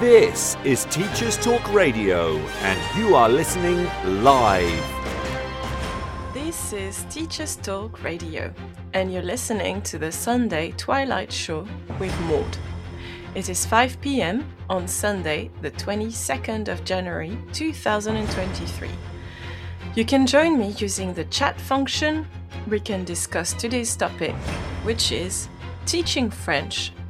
This is Teachers Talk Radio, and you are listening live. This is Teachers Talk Radio, and you're listening to the Sunday Twilight Show with Maud. It is 5 pm on Sunday, the 22nd of January 2023. You can join me using the chat function. We can discuss today's topic, which is teaching French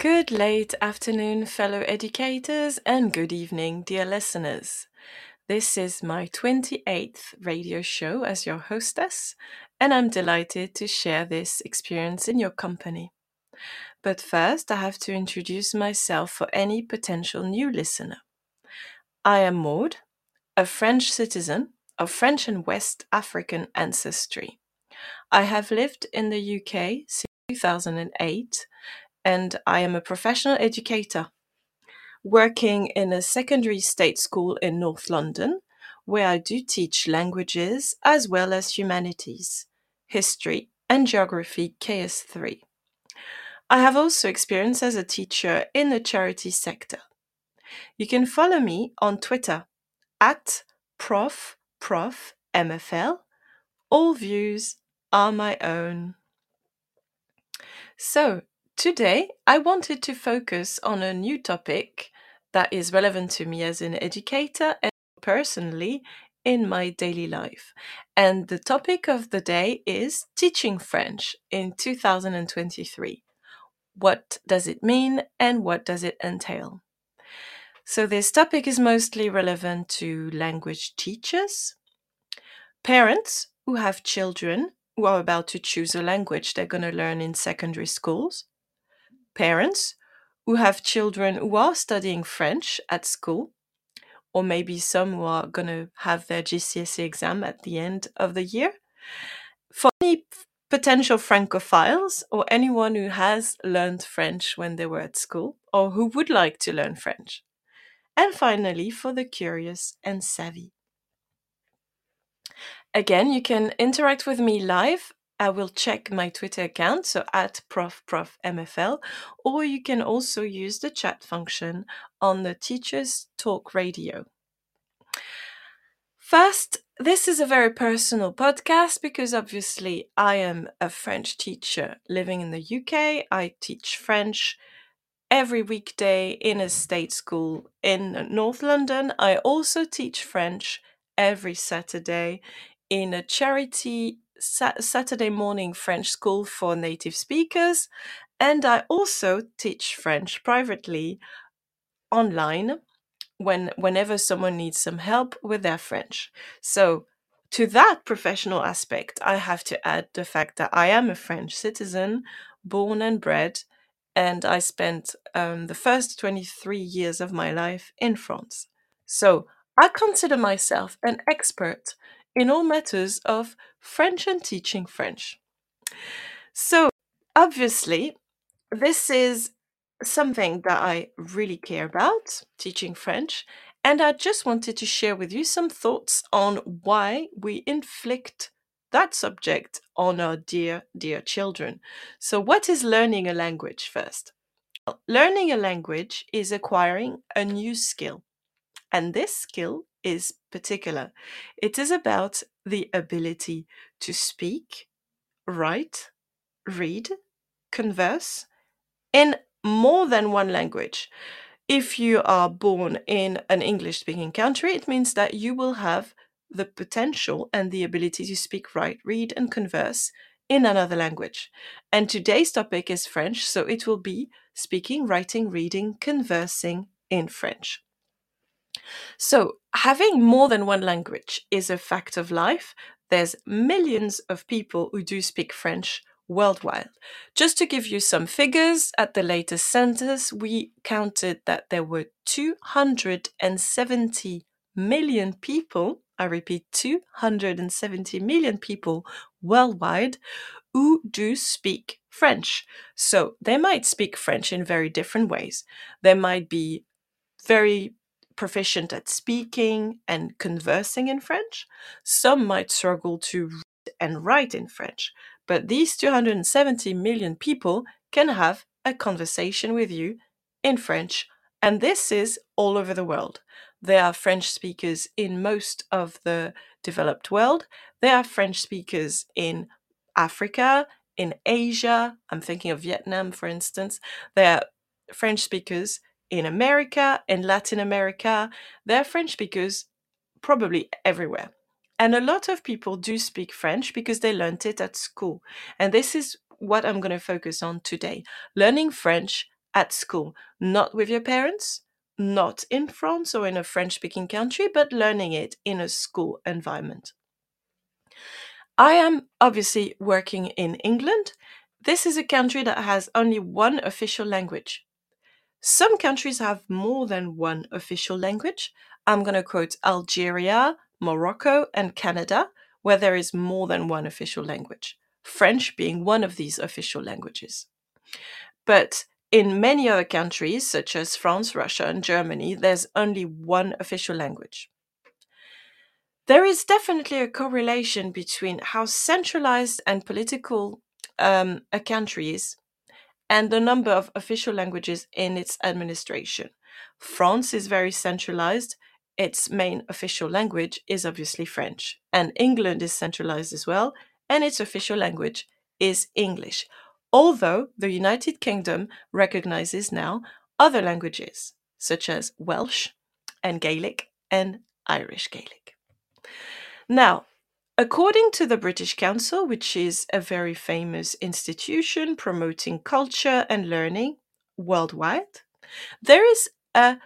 Good late afternoon, fellow educators, and good evening, dear listeners. This is my 28th radio show as your hostess, and I'm delighted to share this experience in your company. But first, I have to introduce myself for any potential new listener. I am Maud, a French citizen of French and West African ancestry. I have lived in the UK since 2008 and I am a professional educator working in a secondary state school in North London where I do teach languages as well as humanities, history, and geography KS3. I have also experience as a teacher in the charity sector. You can follow me on Twitter at prof prof MFL. All views are my own. So, Today, I wanted to focus on a new topic that is relevant to me as an educator and personally in my daily life. And the topic of the day is teaching French in 2023. What does it mean and what does it entail? So, this topic is mostly relevant to language teachers, parents who have children who are about to choose a language they're going to learn in secondary schools, parents who have children who are studying French at school, or maybe some who are going to have their GCSE exam at the end of the year. For any potential Francophiles or anyone who has learned French when they were at school or who would like to learn French. And finally, for the curious and savvy. Again, you can interact with me live I will check my Twitter account, so at profprofmfl, or you can also use the chat function on the Teachers Talk Radio. First, this is a very personal podcast because obviously I am a French teacher living in the UK. I teach French every weekday in a state school in North London. I also teach French every Saturday in a charity Saturday morning French school for native speakers, and I also teach French privately online when whenever someone needs some help with their French. So to that professional aspect, I have to add the fact that I am a French citizen, born and bred, and I spent um, the first 23 years of my life in France. So I consider myself an expert in all matters of French and teaching French. So, obviously, this is something that I really care about, teaching French, and I just wanted to share with you some thoughts on why we inflict that subject on our dear, dear children. So, what is learning a language first? Learning a language is acquiring a new skill, and this skill is particular. It is about the ability to speak, write, read, converse in more than one language. If you are born in an English speaking country, it means that you will have the potential and the ability to speak, write, read, and converse in another language. And today's topic is French, so it will be speaking, writing, reading, conversing in French. So, having more than one language is a fact of life. There's millions of people who do speak French worldwide. Just to give you some figures, at the latest census, we counted that there were 270 million people, I repeat, 270 million people worldwide who do speak French. So they might speak French in very different ways. They might be very proficient at speaking and conversing in French. Some might struggle to read and write in French. But these 270 million people can have a conversation with you in French. And this is all over the world. There are French speakers in most of the developed world. There are French speakers in Africa, in Asia. I'm thinking of Vietnam, for instance. There are French speakers in America, in Latin America. There are French speakers probably everywhere. And a lot of people do speak French because they learned it at school. And this is what I'm going to focus on today learning French at school, not with your parents, not in France or in a French speaking country, but learning it in a school environment. I am obviously working in England. This is a country that has only one official language. Some countries have more than one official language. I'm going to quote Algeria, Morocco, and Canada, where there is more than one official language, French being one of these official languages. But in many other countries, such as France, Russia, and Germany, there's only one official language. There is definitely a correlation between how centralized and political um, a country is and the number of official languages in its administration. France is very centralized its main official language is obviously French. And England is centralized as well, and its official language is English. Although the United Kingdom recognizes now other languages, such as Welsh and Gaelic and Irish Gaelic. Now, according to the British Council, which is a very famous institution promoting culture and learning worldwide, there is a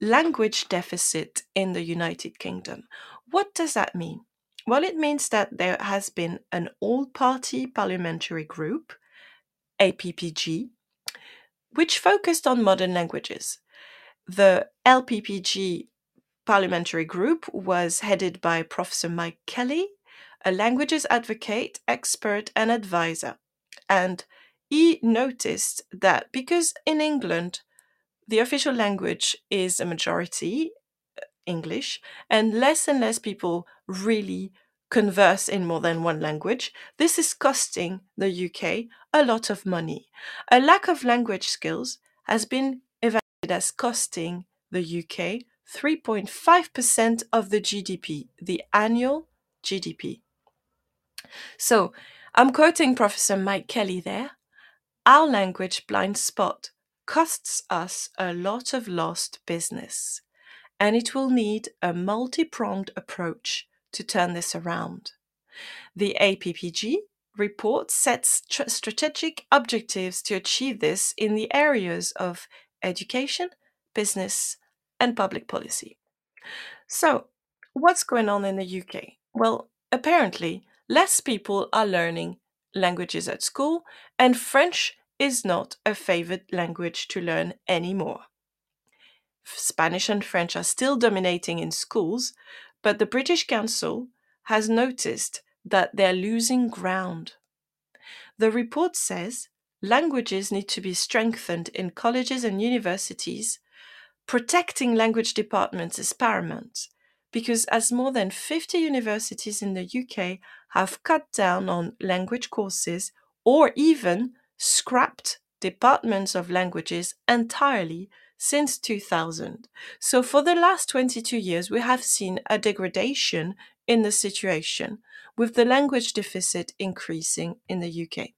language deficit in the United Kingdom. What does that mean? Well, it means that there has been an all party parliamentary group, APPG, which focused on modern languages. The APPG parliamentary group was headed by Professor Mike Kelly, a languages advocate, expert, and advisor. And he noticed that because in England, the official language is a majority uh, English, and less and less people really converse in more than one language. This is costing the UK a lot of money. A lack of language skills has been evaluated as costing the UK 3.5% of the GDP, the annual GDP. So I'm quoting Professor Mike Kelly there. Our language blind spot costs us a lot of lost business, and it will need a multi pronged approach to turn this around. The APPG report sets tr- strategic objectives to achieve this in the areas of education, business, and public policy. So, what's going on in the UK? Well, apparently, less people are learning languages at school, and French is not a favored language to learn anymore. Spanish and French are still dominating in schools, but the British Council has noticed that they're losing ground. The report says languages need to be strengthened in colleges and universities. Protecting language departments is paramount because, as more than 50 universities in the UK have cut down on language courses or even scrapped departments of languages entirely since 2000. So, for the last 22 years, we have seen a degradation in the situation, with the language deficit increasing in the UK.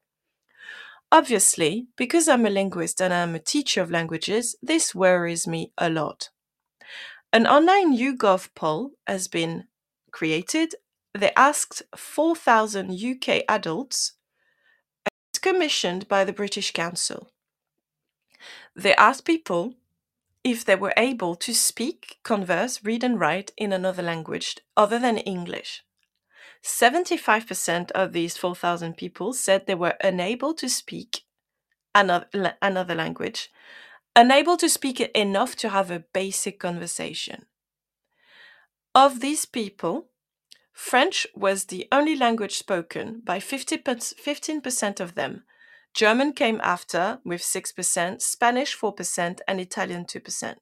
Obviously, because I'm a linguist and I'm a teacher of languages, this worries me a lot. An online YouGov poll has been created. They asked 4,000 UK adults commissioned by the British Council. They asked people if they were able to speak, converse, read, and write in another language other than English. 75% of these 4,000 people said they were unable to speak another, another language, unable to speak enough to have a basic conversation. Of these people, French was the only language spoken by 50 15% of them. German came after with 6%, Spanish 4%, and Italian 2%.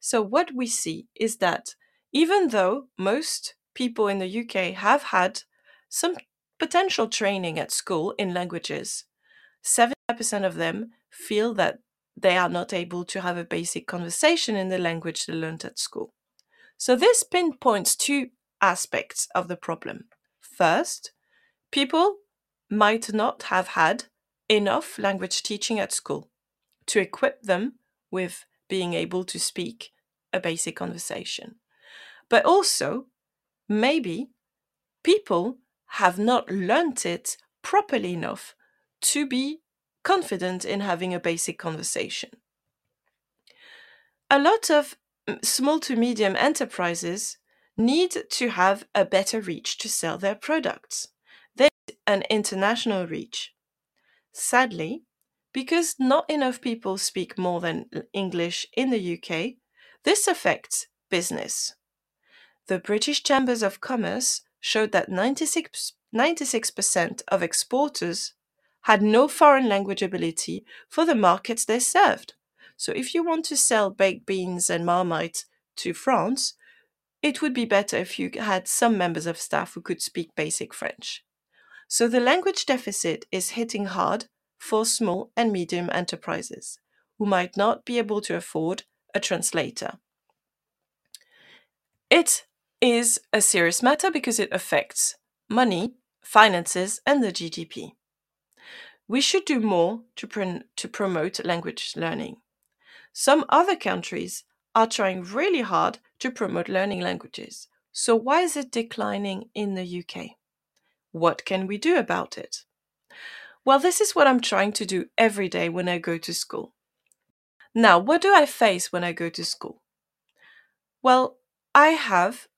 So, what we see is that even though most people in the UK have had some potential training at school in languages, 75% of them feel that they are not able to have a basic conversation in the language they learned at school. So, this pinpoints two aspects of the problem. First, people might not have had enough language teaching at school to equip them with being able to speak a basic conversation. But also, maybe people have not learnt it properly enough to be confident in having a basic conversation. A lot of mm, small to medium enterprises need to have a better reach to sell their products. They need an international reach. Sadly, because not enough people speak more than English in the UK, this affects business. The British Chambers of Commerce showed that 96, 96% of exporters had no foreign language ability for the markets they served. So if you want to sell baked beans and marmite to France, it would be better if you had some members of staff who could speak basic French. So the language deficit is hitting hard for small and medium enterprises who might not be able to afford a translator. It is a serious matter because it affects money, finances, and the GDP. We should do more to, pr- to promote language learning. Some other countries are trying really hard to promote learning languages. So, why is it declining in the UK? What can we do about it? Well, this is what I'm trying to do every day when I go to school. Now, what do I face when I go to school? Well, I have,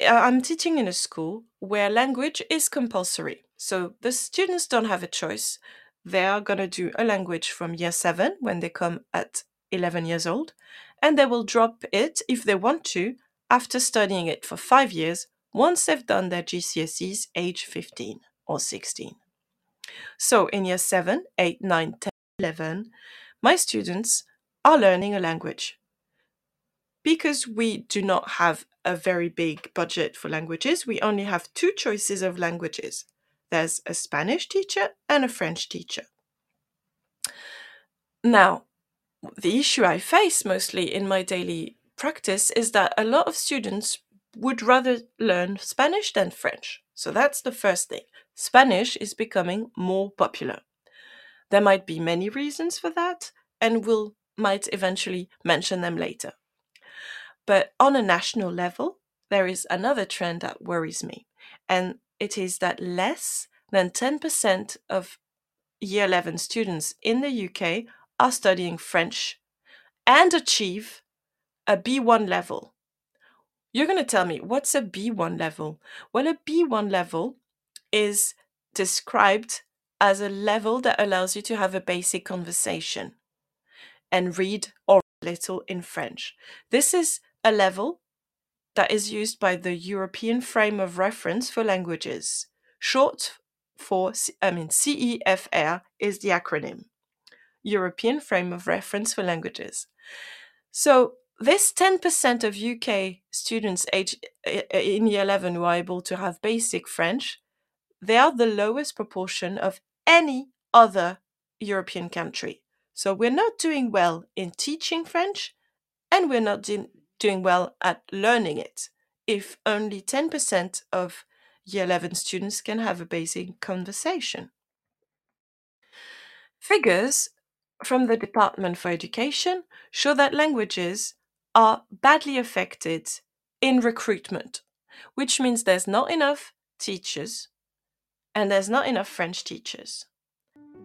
uh, I'm teaching in a school where language is compulsory. So the students don't have a choice. They are going to do a language from year seven when they come at 11 years old, and they will drop it if they want to after studying it for five years once they've done their GCSEs age 15 or 16. So in year 7, 8, 9, 10, 11, my students are learning a language. Because we do not have a very big budget for languages, we only have two choices of languages. There's a Spanish teacher and a French teacher. Now, the issue I face mostly in my daily practice is that a lot of students would rather learn Spanish than French. So that's the first thing. Spanish is becoming more popular. There might be many reasons for that, and we'll might eventually mention them later. But on a national level, there is another trend that worries me, and it is that less than 10% of year 11 students in the UK are studying French and achieve a B1 level. You're going to tell me, what's a B1 level? Well, a B1 level is described as a level that allows you to have a basic conversation and read or little in French. This is a level that is used by the European Frame of Reference for Languages. Short for, I mean, CEFR is the acronym. European Frame of Reference for Languages. So, this 10% of UK students age in year 11 who are able to have basic French, they are the lowest proportion of any other European country. So we're not doing well in teaching French and we're not do- doing well at learning it if only 10% of year 11 students can have a basic conversation. Figures from the Department for Education show that languages are badly affected in recruitment, which means there's not enough teachers and there's not enough French teachers.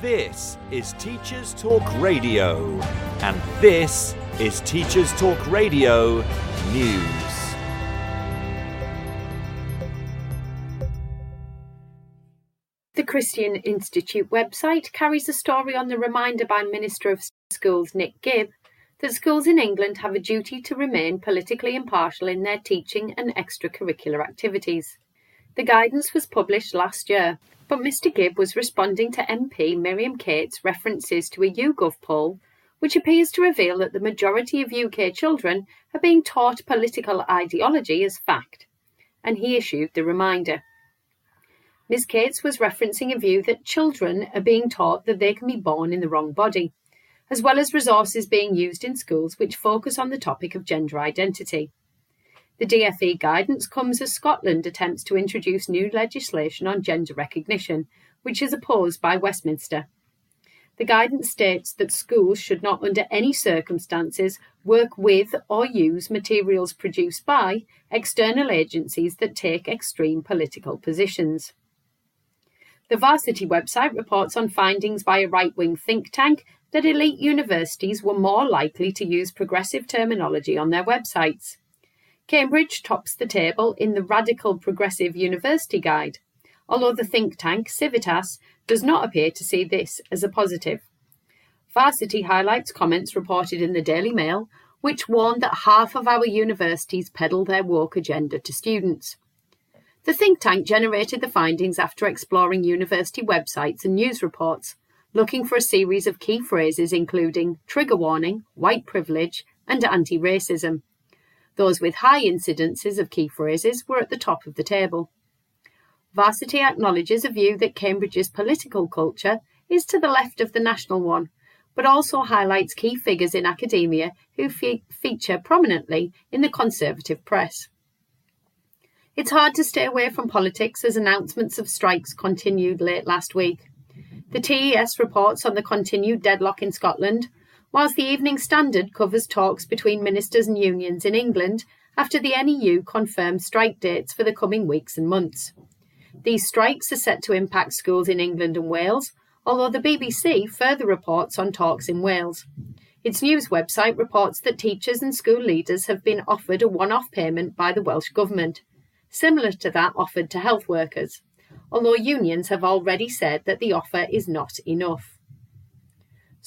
This is Teachers Talk Radio, and this is Teachers Talk Radio News. The Christian Institute website carries a story on the reminder by Minister of Schools Nick Gibb that schools in England have a duty to remain politically impartial in their teaching and extracurricular activities. The guidance was published last year, but Mr Gibb was responding to MP Miriam Cates' references to a YouGov poll, which appears to reveal that the majority of UK children are being taught political ideology as fact, and he issued the reminder. Ms Cates was referencing a view that children are being taught that they can be born in the wrong body, as well as resources being used in schools which focus on the topic of gender identity. The DFE guidance comes as Scotland attempts to introduce new legislation on gender recognition, which is opposed by Westminster. The guidance states that schools should not, under any circumstances, work with or use materials produced by external agencies that take extreme political positions. The Varsity website reports on findings by a right wing think tank that elite universities were more likely to use progressive terminology on their websites. Cambridge tops the table in the Radical Progressive University Guide, although the think tank Civitas does not appear to see this as a positive. Varsity highlights comments reported in the Daily Mail, which warned that half of our universities peddle their woke agenda to students. The think tank generated the findings after exploring university websites and news reports, looking for a series of key phrases including trigger warning, white privilege, and anti racism. Those with high incidences of key phrases were at the top of the table. Varsity acknowledges a view that Cambridge's political culture is to the left of the national one, but also highlights key figures in academia who fe- feature prominently in the conservative press. It's hard to stay away from politics as announcements of strikes continued late last week. The TES reports on the continued deadlock in Scotland, whilst the Evening Standard covers talks between ministers and unions in England after the NEU confirmed strike dates for the coming weeks and months. These strikes are set to impact schools in England and Wales, although the BBC further reports on talks in Wales. Its news website reports that teachers and school leaders have been offered a one off payment by the Welsh Government, similar to that offered to health workers, although unions have already said that the offer is not enough.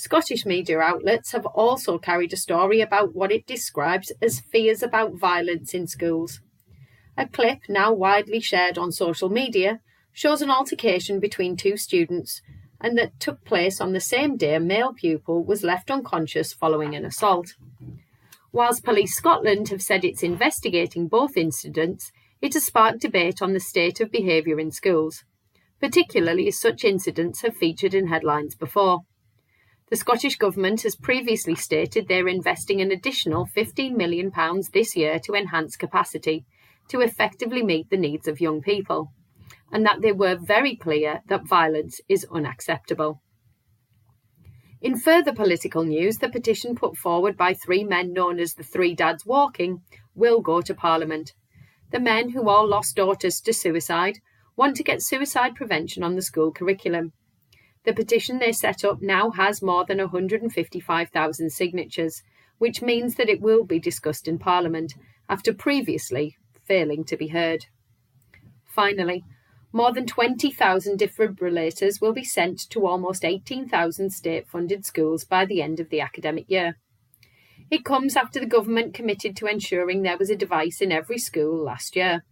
Scottish media outlets have also carried a story about what it describes as fears about violence in schools. A clip, now widely shared on social media, shows an altercation between two students and that took place on the same day a male pupil was left unconscious following an assault. Whilst Police Scotland have said it's investigating both incidents, it has sparked debate on the state of behaviour in schools, particularly as such incidents have featured in headlines before. The Scottish Government has previously stated they're investing an additional £15 million this year to enhance capacity to effectively meet the needs of young people, and that they were very clear that violence is unacceptable. In further political news, the petition put forward by three men known as the Three Dads Walking will go to Parliament. The men, who all lost daughters to suicide, want to get suicide prevention on the school curriculum. The petition they set up now has more than 155,000 signatures, which means that it will be discussed in Parliament after previously failing to be heard. Finally, more than 20,000 defibrillators will be sent to almost 18,000 state funded schools by the end of the academic year. It comes after the government committed to ensuring there was a device in every school last year.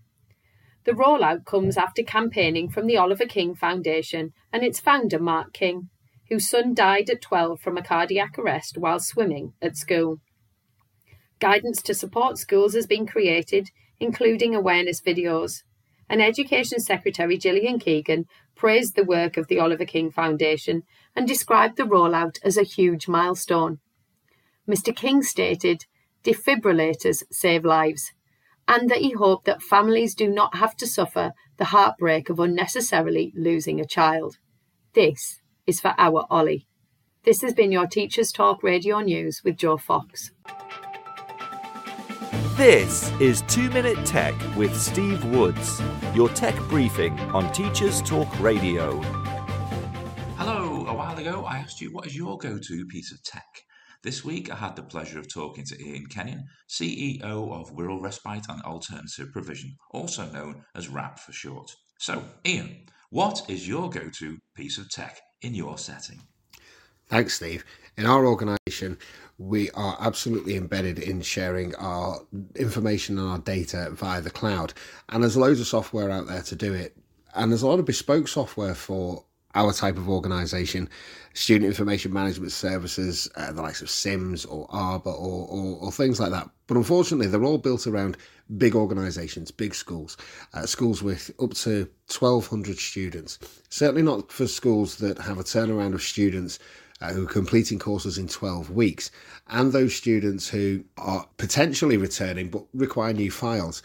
The rollout comes after campaigning from the Oliver King Foundation and its founder, Mark King, whose son died at 12 from a cardiac arrest while swimming at school. Guidance to support schools has been created, including awareness videos. And Education Secretary Gillian Keegan praised the work of the Oliver King Foundation and described the rollout as a huge milestone. Mr. King stated, defibrillators save lives, and that he hoped that families do not have to suffer the heartbreak of unnecessarily losing a child. This is for our Ollie. This has been your Teachers Talk Radio News with Joe Fox. This is 2 Minute Tech with Steve Woods, your tech briefing on Teachers Talk Radio. Hello, a while ago I asked you what is your go to piece of tech? This week I had the pleasure of talking to Ian Kenyon, CEO of Wirral Respite and Alternative Provision, also known as RAP for short. So, Ian, what is your go to piece of tech in your setting? Thanks, Steve. In our organisation, we are absolutely embedded in sharing our information and our data via the cloud. And there's loads of software out there to do it. And there's a lot of bespoke software for our type of organisation, student information management services, uh, the likes of SIMS or Arbor or, or, or, things like that. But unfortunately, they're all built around big organisations, big schools, uh, schools with up to 1,200 students. Certainly not for schools that have a turnaround of students uh, who are completing courses in 12 weeks, and those students who are potentially returning but require new files.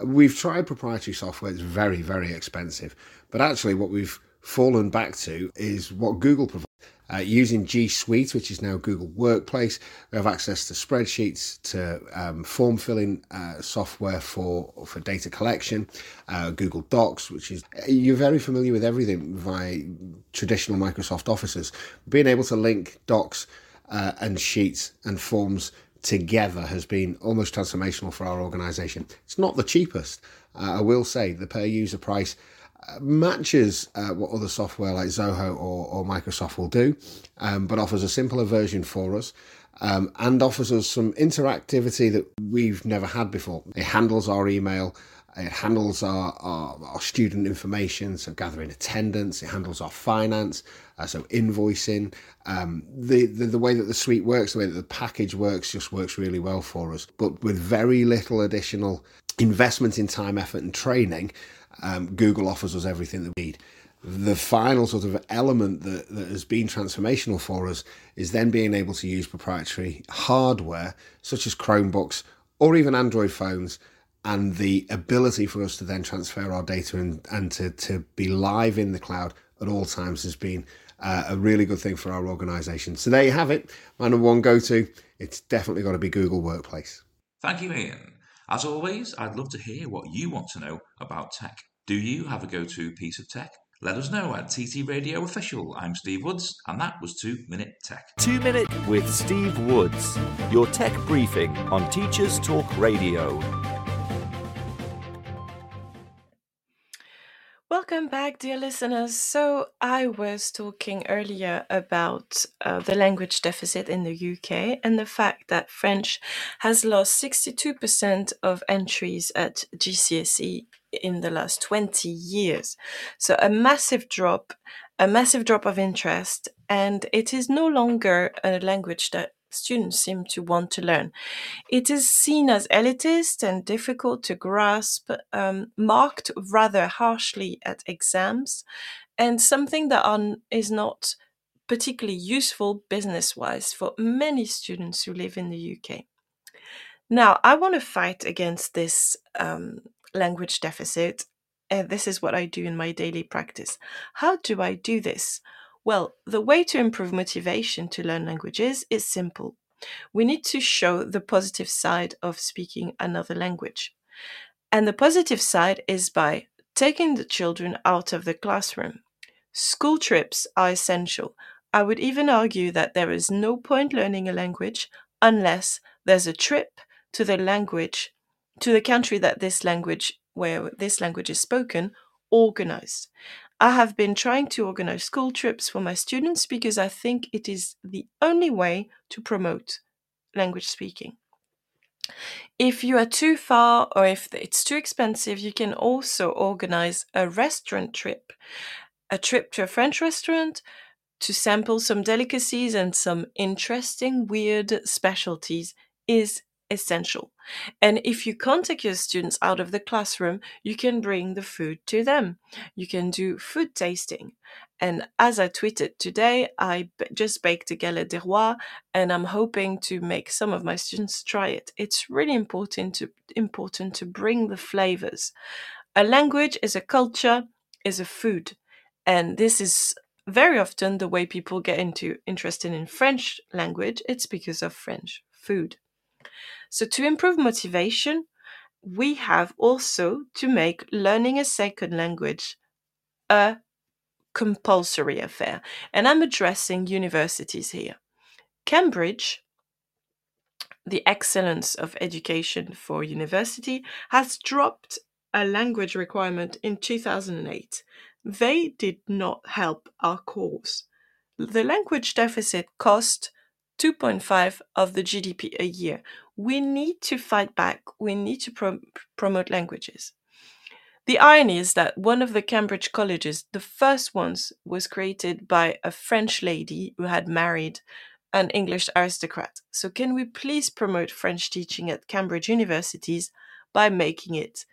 We've tried proprietary software, it's very, very expensive, but actually, what we've fallen back to is what Google provides. Uh, using G Suite, which is now Google Workplace, we have access to spreadsheets, to um, form filling uh, software for for data collection, uh, Google Docs, which is you're very familiar with everything via traditional Microsoft Offices. Being able to link Docs uh, and Sheets and Forms together has been almost transformational for our organisation. It's not the cheapest, uh, I will say. The per user price matches uh, what other software like Zoho or, or Microsoft will do, um, but offers a simpler version for us. Um, and offers us some interactivity that we've never had before. It handles our email, it handles our, our, our student information, so gathering attendance, it handles our finance, uh, so invoicing. Um, the, the, the way that the suite works, the way that the package works, just works really well for us, but with very little additional investment in time, effort, and training um, Google offers us everything that we need. The final sort of element that, that has been transformational for us is then being able to use proprietary hardware such as Chromebooks or even Android phones and the ability for us to then transfer our data and, and to, to be live in the cloud at all times has been uh, a really good thing for our organization. So there you have it. My number one go to, it's definitely got to be Google Workplace. Thank you, Ian. As always, I'd love to hear what you want to know about tech. Do you have a go to piece of tech? Let us know at TT Radio Official. I'm Steve Woods, and that was 2 Minute Tech. 2 Minute with Steve Woods, your tech briefing on Teachers Talk Radio. Welcome back, dear listeners. So, I was talking earlier about uh, the language deficit in the UK and the fact that French has lost 62% of entries at GCSE in the last 20 years. So, a massive drop, a massive drop of interest, and it is no longer a language that students seem to want to learn. It is seen as elitist and difficult to grasp, um, marked rather harshly at exams, and something that are, is not particularly useful business wise for many students who live in the UK. Now, I want to fight against this um, language deficit, and this is what I do in my daily practice. How do I do this? Well, the way to improve motivation to learn languages is simple. We need to show the positive side of speaking another language. And the positive side is by taking the children out of the classroom. School trips are essential. I would even argue that there is no point learning a language unless there's a trip to the language, to the country that this language, where this language is spoken, organized. I have been trying to organize school trips for my students because I think it is the only way to promote language speaking. If you are too far or if it's too expensive, you can also organize a restaurant trip, a trip to a French restaurant to sample some delicacies and some interesting, weird specialties is essential. And if you can't take your students out of the classroom, you can bring the food to them. You can do food tasting. And as I tweeted today, I just baked a galette des rois and I'm hoping to make some of my students try it. It's really important to important to bring the flavors. A language is a culture, is a food. And this is very often the way people get into interested in French language, it's because of French food. So to improve motivation, we have also to make learning a second language a compulsory affair. And I'm addressing universities here. Cambridge, the excellence of education for university, has dropped a language requirement in 2008. They did not help our cause. The language deficit cost 2.5 of the GDP a year. We need to fight back. We need to pro- promote languages. The irony is that one of the Cambridge colleges, the first ones, was created by a French lady who had married an English aristocrat. So, can we please promote French teaching at Cambridge universities by making it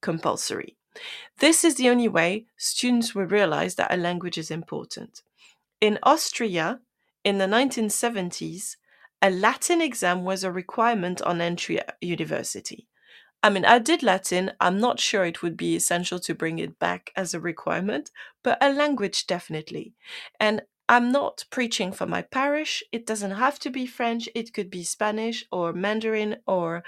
compulsory? This is the only way students will realize that a language is important. In Austria, in the 1970s, a Latin exam was a requirement on entry at university. I mean, I did Latin. I'm not sure it would be essential to bring it back as a requirement, but a language definitely. And I'm not preaching for my parish. It doesn't have to be French. It could be Spanish or Mandarin or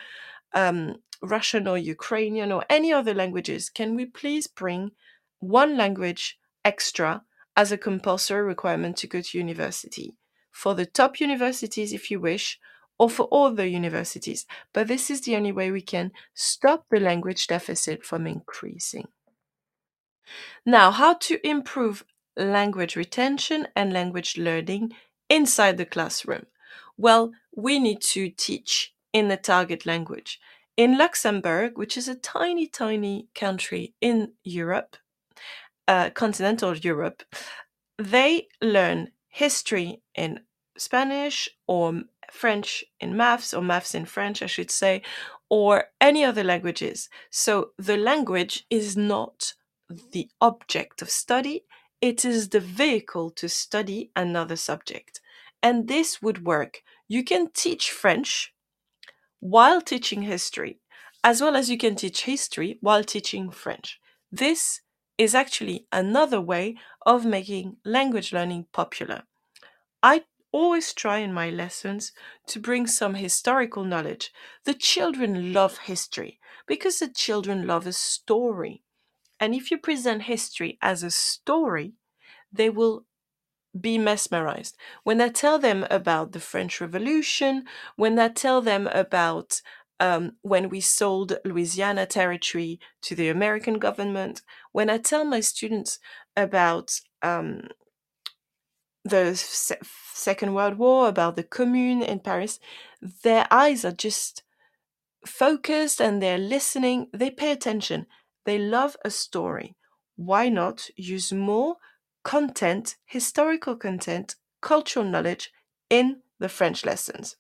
um, Russian or Ukrainian or any other languages. Can we please bring one language extra as a compulsory requirement to go to university? For the top universities, if you wish, or for all the universities. But this is the only way we can stop the language deficit from increasing. Now, how to improve language retention and language learning inside the classroom? Well, we need to teach in the target language. In Luxembourg, which is a tiny, tiny country in Europe, uh, continental Europe, they learn history in Spanish or French in maths or maths in French, I should say, or any other languages. So the language is not the object of study, it is the vehicle to study another subject. And this would work. You can teach French while teaching history, as well as you can teach history while teaching French. This is actually another way of making language learning popular. I always try in my lessons to bring some historical knowledge. The children love history because the children love a story. And if you present history as a story, they will be mesmerized. When I tell them about the French Revolution, when I tell them about um, when we sold Louisiana Territory to the American government, when I tell my students about um, the Se- Second World War, about the Commune in Paris, their eyes are just focused and they're listening. They pay attention. They love a story. Why not use more content, historical content, cultural knowledge in the French lessons?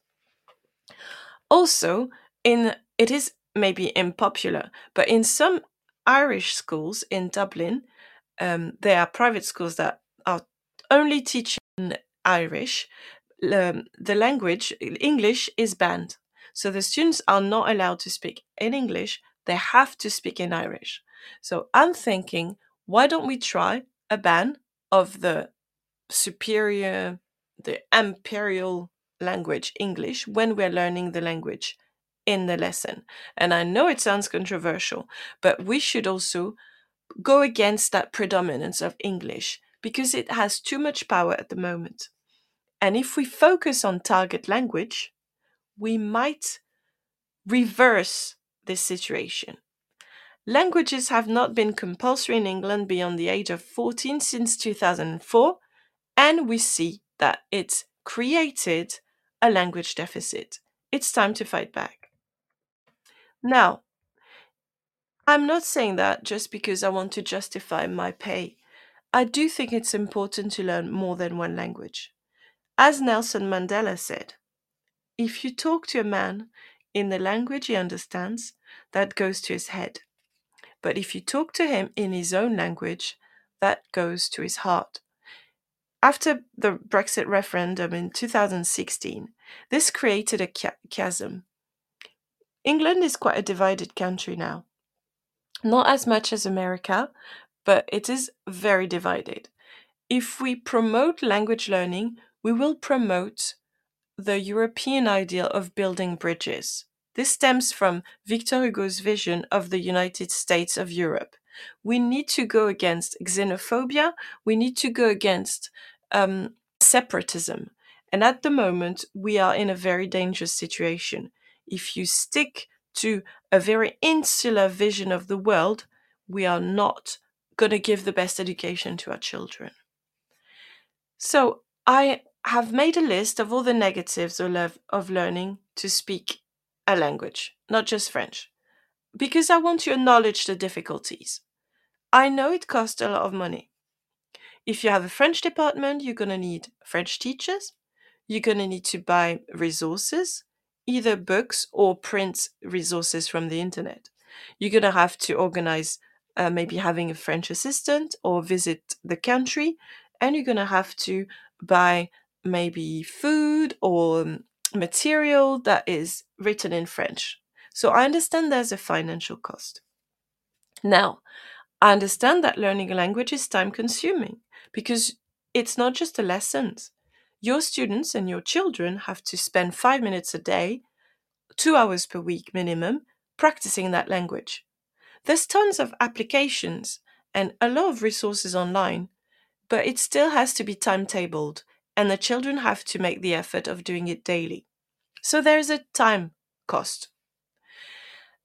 Also, in it is maybe unpopular, but in some Irish schools in Dublin, um, there are private schools that are only teaching Irish. Um, the language English is banned, so the students are not allowed to speak in English. They have to speak in Irish. So I'm thinking, why don't we try a ban of the superior, the imperial language English when we're learning the language in the lesson. And I know it sounds controversial, but we should also go against that predominance of English because it has too much power at the moment. And if we focus on target language, we might reverse this situation. Languages have not been compulsory in England beyond the age of 14 since 2004, and we see that it's created a language deficit. It's time to fight back. Now, I'm not saying that just because I want to justify my pay. I do think it's important to learn more than one language. As Nelson Mandela said, if you talk to a man, in the language he understands, that goes to his head. But if you talk to him in his own language, that goes to his heart. After the Brexit referendum in 2016, this created a chasm. England is quite a divided country now. Not as much as America, but it is very divided. If we promote language learning, we will promote the European ideal of building bridges. This stems from Victor Hugo's vision of the United States of Europe. We need to go against xenophobia, we need to go against um, separatism. And at the moment, we are in a very dangerous situation. If you stick to a very insular vision of the world, we are not going to give the best education to our children. So, I have made a list of all the negatives of, learning to speak a language, not just French, because I want to acknowledge the difficulties. I know it costs a lot of money. If you have a French department, you're going to need French teachers. You're going to need to buy resources, either books or print resources from the internet. You're going to have to organize uh, maybe having a French assistant or visit the country, and you're going to have to buy maybe food or um, material that is written in French. So I understand there's a financial cost. Now, I understand that learning a language is time consuming because it's not just the lessons. Your students and your children have to spend five minutes a day, two hours per week minimum, practicing that language. There's tons of applications and a lot of resources online, but it still has to be timetabled and the children have to make the effort of doing it daily. So there's a time cost.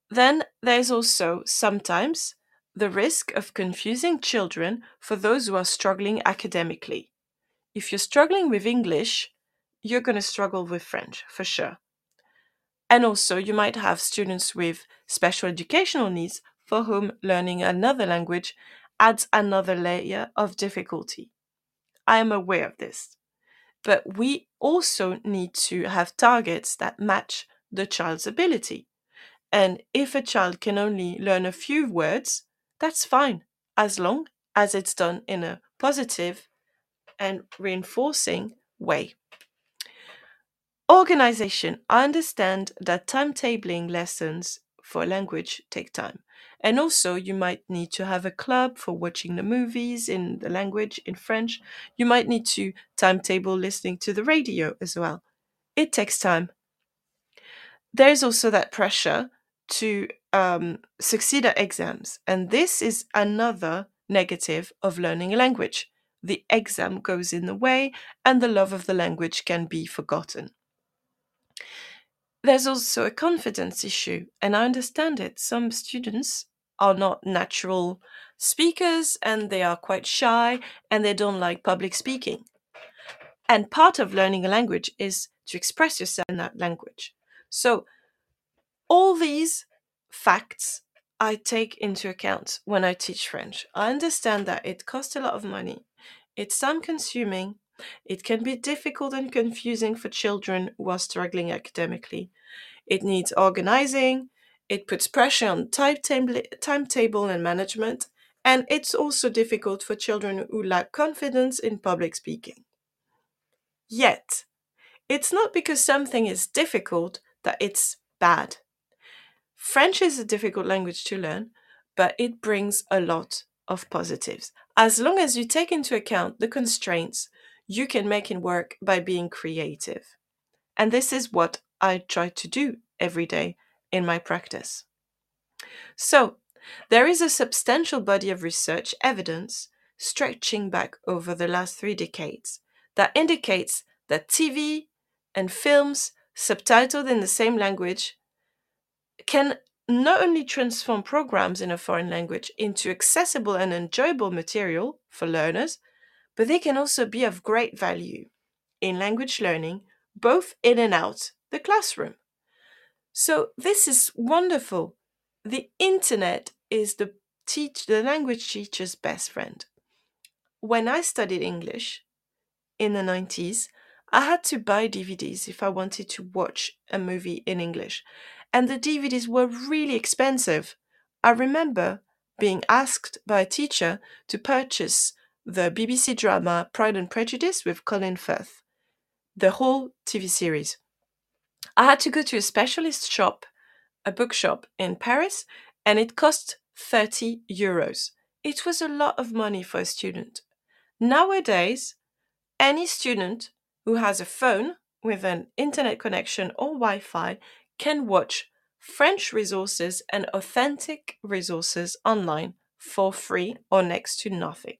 Then there's also sometimes the risk of confusing children for those who are struggling academically. If you're struggling with English, you're going to struggle with French for sure. And also, you might have students with special educational needs for whom learning another language adds another layer of difficulty. I am aware of this. But we also need to have targets that match the child's ability. And if a child can only learn a few words, that's fine, as long as it's done in a positive and reinforcing way. Organization. I understand that timetabling lessons for language take time. And also, you might need to have a club for watching the movies in the language in French. You might need to timetable listening to the radio as well. It takes time. There's also that pressure to um, succeed at exams. And this is another negative of learning a language. The exam goes in the way, and the love of the language can be forgotten. There's also a confidence issue, and I understand it. Some students are not natural speakers and they are quite shy and they don't like public speaking. And part of learning a language is to express yourself in that language. So, all these facts I take into account when I teach French. I understand that it costs a lot of money, it's time consuming, it can be difficult and confusing for children who are struggling academically. It needs organizing, it puts pressure on timetable and management, and it's also difficult for children who lack confidence in public speaking. Yet, it's not because something is difficult that it's bad. French is a difficult language to learn, but it brings a lot of positives. As long as you take into account the constraints, you can make it work by being creative. And this is what I try to do every day in my practice. So, there is a substantial body of research evidence stretching back over the last three decades that indicates that TV and films subtitled in the same language can not only transform programs in a foreign language into accessible and enjoyable material for learners, but they can also be of great value in language learning, both in and out the classroom. So this is wonderful. The internet is the teach the language teacher's best friend. When I studied English in the 90s, I had to buy DVDs if I wanted to watch a movie in English, and the DVDs were really expensive. I remember being asked by a teacher to purchase the BBC drama Pride and Prejudice with Colin Firth, the whole TV series. I had to go to a specialist shop, a bookshop in Paris, and it cost 30 euros. It was a lot of money for a student. Nowadays, any student who has a phone with an internet connection or Wi Fi can watch French resources and authentic resources online for free or next to nothing.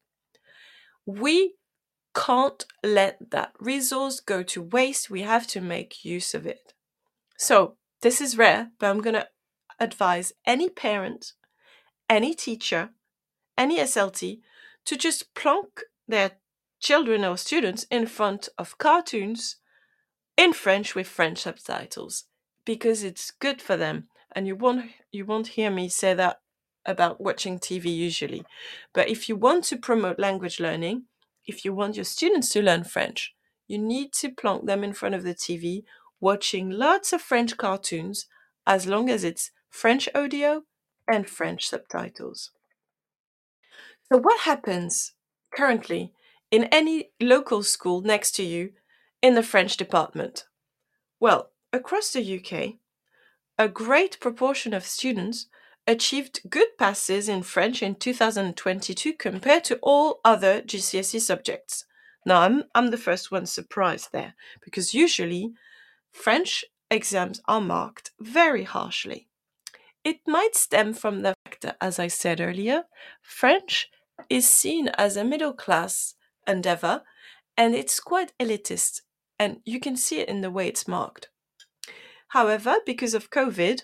We can't let that resource go to waste. We have to make use of it. So, this is rare, but I'm going to advise any parent, any teacher, any SLT to just plonk their children or students in front of cartoons in French with French subtitles because it's good for them. And you won't you won't hear me say that about watching TV usually. But if you want to promote language learning, if you want your students to learn French, you need to plonk them in front of the TV watching lots of French cartoons as long as it's French audio and French subtitles. So, what happens currently in any local school next to you in the French department? Well, across the UK, a great proportion of students achieved good passes in French in 2022 compared to all other GCSE subjects. Now, I'm, I'm the first one surprised there because usually French exams are marked very harshly. It might stem from the fact that, as I said earlier, French is seen as a middle class endeavor and it's quite elitist, and you can see it in the way it's marked. However, because of COVID,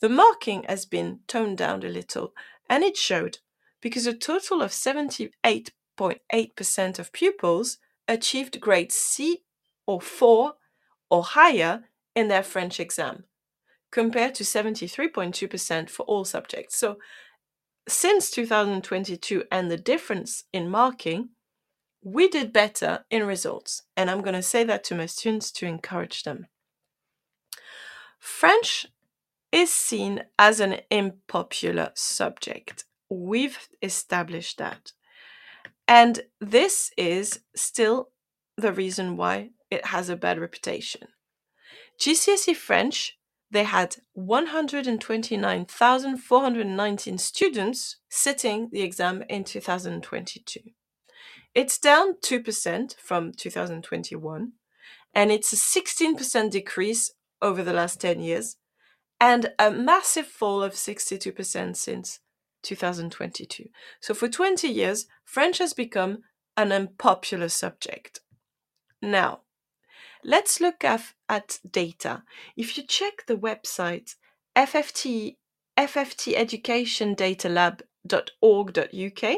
the marking has been toned down a little, and it showed because a total of 78.8% of pupils achieved grade C or 4 or higher in their French exam, compared to 73.2% for all subjects. So, since 2022 and the difference in marking, we did better in results. And I'm going to say that to my students to encourage them. French is seen as an unpopular subject. We've established that. And this is still the reason why it has a bad reputation. GCSE French, they had 129,419 students sitting the exam in 2022. It's down 2% from 2021, and it's a 16% decrease over the last 10 years, and a massive fall of 62% since 2022. So for 20 years, French has become an unpopular subject. Now, let's look at, at data. If you check the website FFT, ffteducationdataLab.org.uk,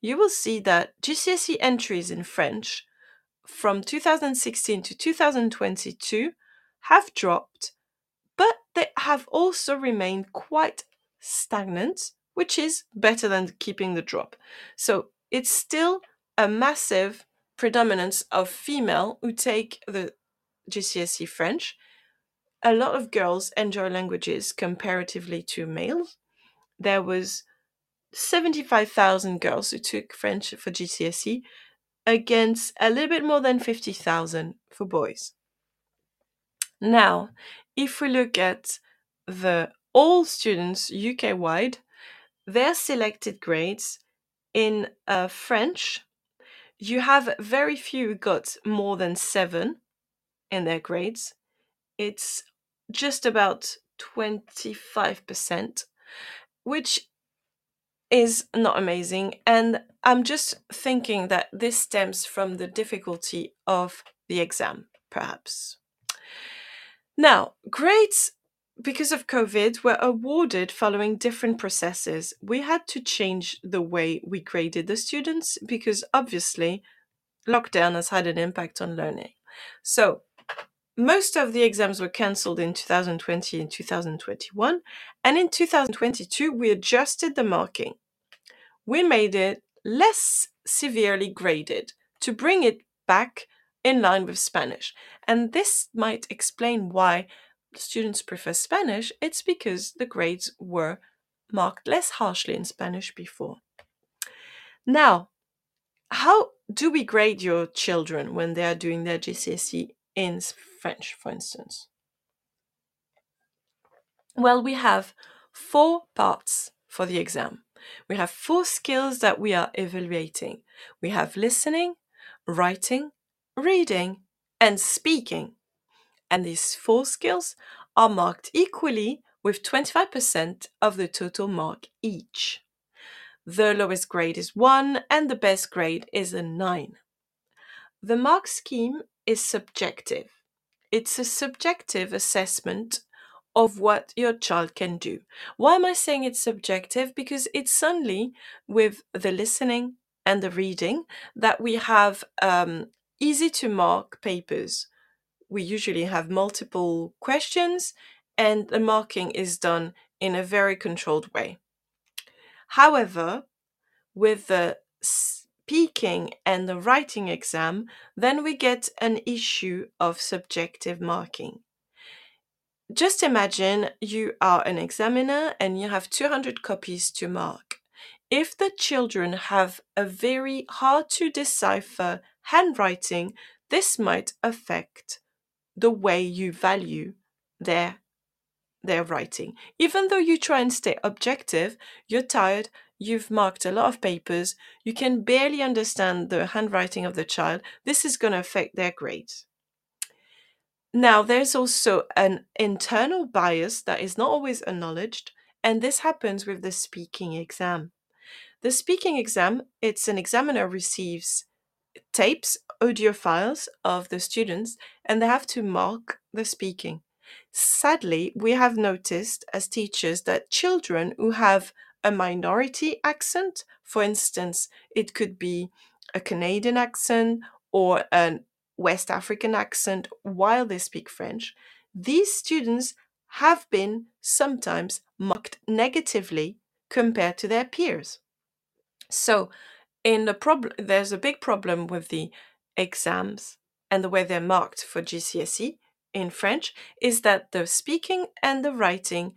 you will see that GCSE entries in French from 2016 to 2022 have dropped, but they have also remained quite stagnant, which is better than keeping the drop. So it's still a massive predominance of female who take the GCSE French. A lot of girls enjoy languages comparatively to males. There was 75,000 girls who took French for GCSE against a little bit more than 50,000 for boys. Now, if we look at the all students UK wide, their selected grades in uh, French, you have very few got more than seven in their grades. It's just about 25%, which is not amazing. And I'm just thinking that this stems from the difficulty of the exam, perhaps. Now, grades, because of COVID, were awarded following different processes. We had to change the way we graded the students because obviously lockdown has had an impact on learning. So, most of the exams were cancelled in 2020 and 2021, and in 2022, we adjusted the marking. We made it less severely graded to bring it back in line with Spanish. And this might explain why students prefer Spanish. It's because the grades were marked less harshly in Spanish before. Now, how do we grade your children when they are doing their GCSE in French, for instance? Well, we have four parts for the exam. We have four skills that we are evaluating. We have listening, writing, reading, and speaking. And these four skills are marked equally with 25% of the total mark each. The lowest grade is 1 and the best grade is a 9. The mark scheme is subjective. It's a subjective assessment of what your child can do. Why am I saying it's subjective? Because it's only with the listening and the reading that we have um, easy to mark papers. We usually have multiple questions, and the marking is done in a very controlled way. However, with the speaking and the writing exam, then we get an issue of subjective marking. Just imagine you are an examiner and you have 200 copies to mark. If the children have a very hard to decipher handwriting, this might affect the way you value their their writing. Even though you try and stay objective, you're tired, you've marked a lot of papers, you can barely understand the handwriting of the child, this is going to affect their grades. Now, there's also an internal bias that is not always acknowledged, and this happens with the speaking exam. The speaking exam, it's an examiner receives tapes, audio files of the students, and they have to mark the speaking. Sadly, we have noticed as teachers that children who have a minority accent, for instance, it could be a Canadian accent or a West African accent while they speak French, these students have been sometimes mocked negatively compared to their peers. So, in the problem, there's a big problem with the exams and the way they're marked for GCSE in French is that the speaking and the writing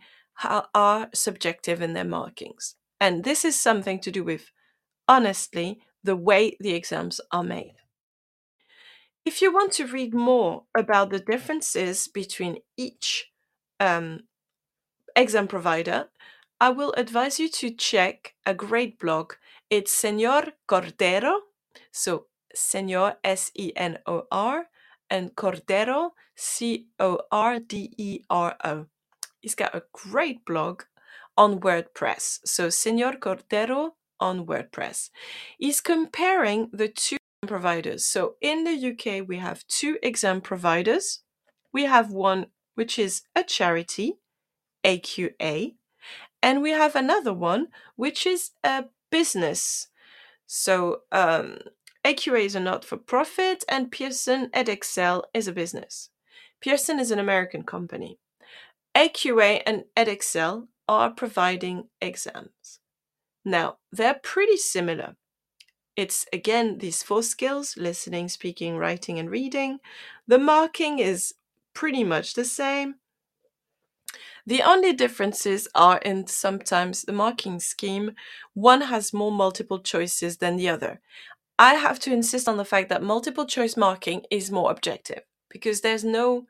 are subjective in their markings. And this is something to do with, honestly, the way the exams are made. If you want to read more about the differences between each um, exam provider, I will advise you to check a great blog. It's Senor Cordero, so Senor S E N O R, and Cordero C O R D E R O. He's got a great blog on WordPress. So Senor Cordero on WordPress. He's comparing the two providers. So in the UK, we have two exam providers. We have one which is a charity, AQA, and we have another one which is a business. So um, AQA is a not for profit, and Pearson Edexcel is a business. Pearson is an American company. AQA and Edexcel are providing exams. Now, they're pretty similar. It's again these four skills listening, speaking, writing, and reading. The marking is pretty much the same. The only differences are in sometimes the marking scheme, one has more multiple choices than the other. I have to insist on the fact that multiple choice marking is more objective because there's no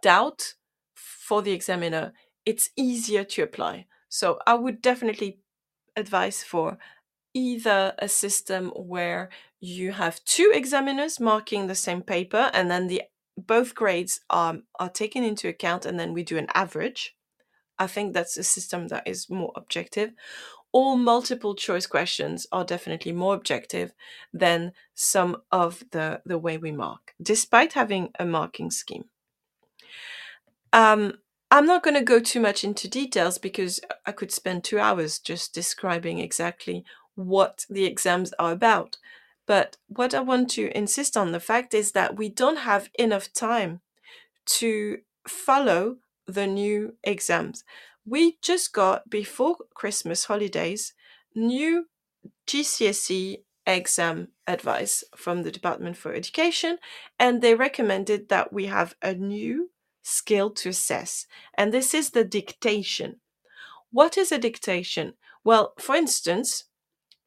doubt for the examiner. It's easier to apply. So I would definitely advise for either a system where you have two examiners marking the same paper and then the both grades are, are taken into account and then we do an average i think that's a system that is more objective all multiple choice questions are definitely more objective than some of the the way we mark despite having a marking scheme um, I'm not going to go too much into details because I could spend two hours just describing exactly what the exams are about. But what I want to insist on the fact is that we don't have enough time to follow the new exams. We just got before Christmas holidays new GCSE exam advice from the Department for Education, and they recommended that we have a new skill to assess, and this is the dictation. What is a dictation? Well, for instance,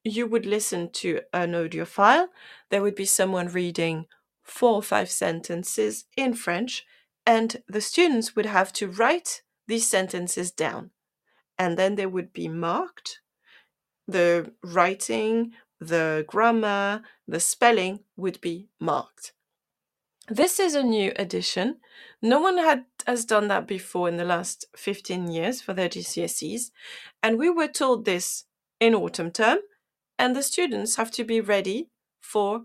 you would listen to an audio file, there would be someone reading four or five sentences in French, and the students would have to write these sentences down. And then they would be marked. The writing, the grammar, the spelling would be marked. This is a new addition. No one had has done that before in the last 15 years for their GCSEs, and we were told this in autumn term, and the students have to be ready for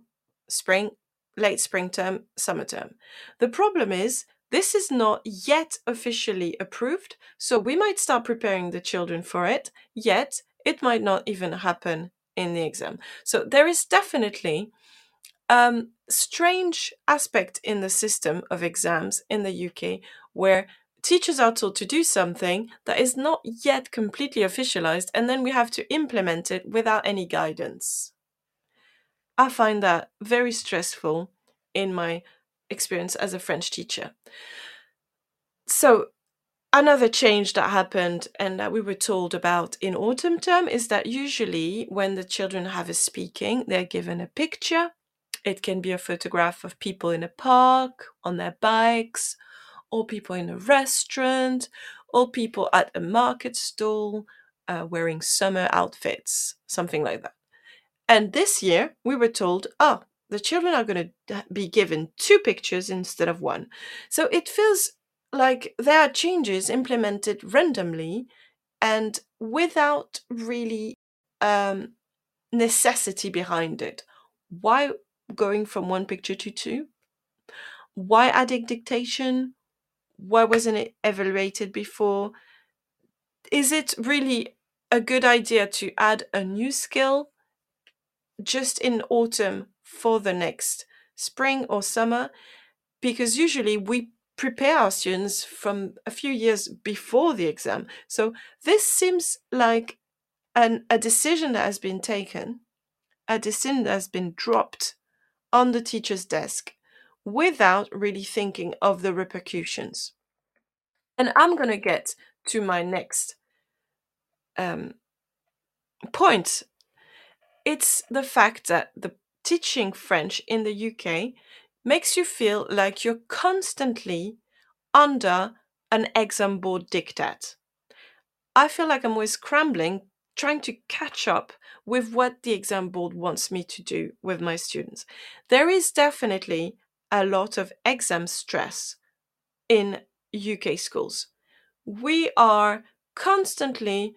spring, late spring term, summer term. The problem is this is not yet officially approved, so we might start preparing the children for it, yet it might not even happen in the exam. So there is definitely um strange aspect in the system of exams in the UK where teachers are told to do something that is not yet completely officialized and then we have to implement it without any guidance. I find that very stressful in my experience as a French teacher. So Another change that happened and that we were told about in autumn term is that usually when the children have a speaking, they're given a picture. It can be a photograph of people in a park, on their bikes, or people in a restaurant, or people at a market stall uh, wearing summer outfits, something like that. And this year we were told, oh, the children are going to be given two pictures instead of one. So it feels like there are changes implemented randomly and without really um, necessity behind it. Why going from one picture to two? Why adding dictation? Why wasn't it evaluated before? Is it really a good idea to add a new skill just in autumn for the next spring or summer? Because usually we prepare our students from a few years before the exam. So this seems like an, a decision that has been taken, a decision that has been dropped on the teacher's desk without really thinking of the repercussions. And I'm going to get to my next um, point. It's the fact that the teaching French in the UK makes you feel like you're constantly under an exam board diktat. I feel like I'm always scrambling, trying to catch up with what the exam board wants me to do with my students. There is definitely a lot of exam stress in UK schools. We are constantly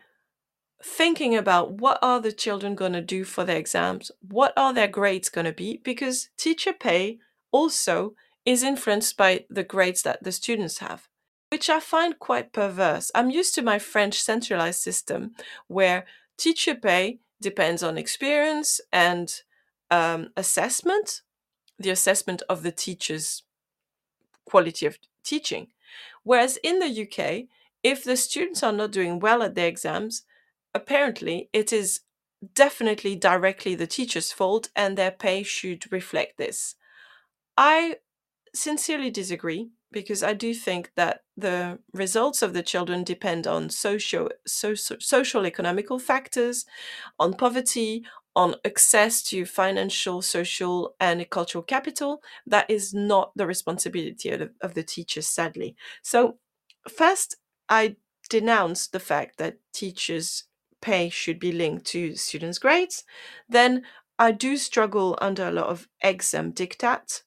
thinking about what are the children going to do for their exams what are their grades going to be because teacher pay also is influenced by the grades that the students have, which I find quite perverse. I'm used to my French centralized system where teacher pay depends on experience and um, assessment, the assessment of the teacher's quality of teaching. Whereas in the UK, if the students are not doing well at their exams, apparently it is definitely directly the teacher's fault and their pay should reflect this. I sincerely disagree because I do think that the results of the children depend on socio, so, social economical factors, on poverty, on access to financial, social, and cultural capital. That is not the responsibility of of the teachers, sadly. So, first, I denounce the fact that teachers' pay should be linked to students' grades. Then, I do struggle under a lot of exam diktat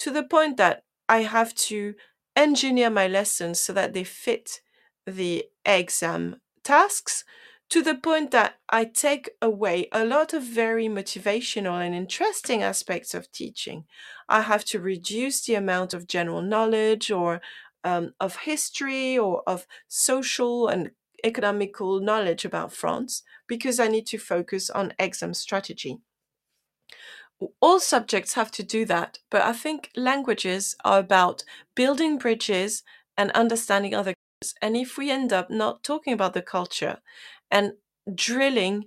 to the point that I have to engineer my lessons so that they fit the exam tasks to the point that I take away a lot of very motivational and interesting aspects of teaching. I have to reduce the amount of general knowledge or um, of history or of social and economical knowledge about France because I need to focus on exam strategy all subjects have to do that, but I think languages are about building bridges and understanding other cultures. And if we end up not talking about the culture and drilling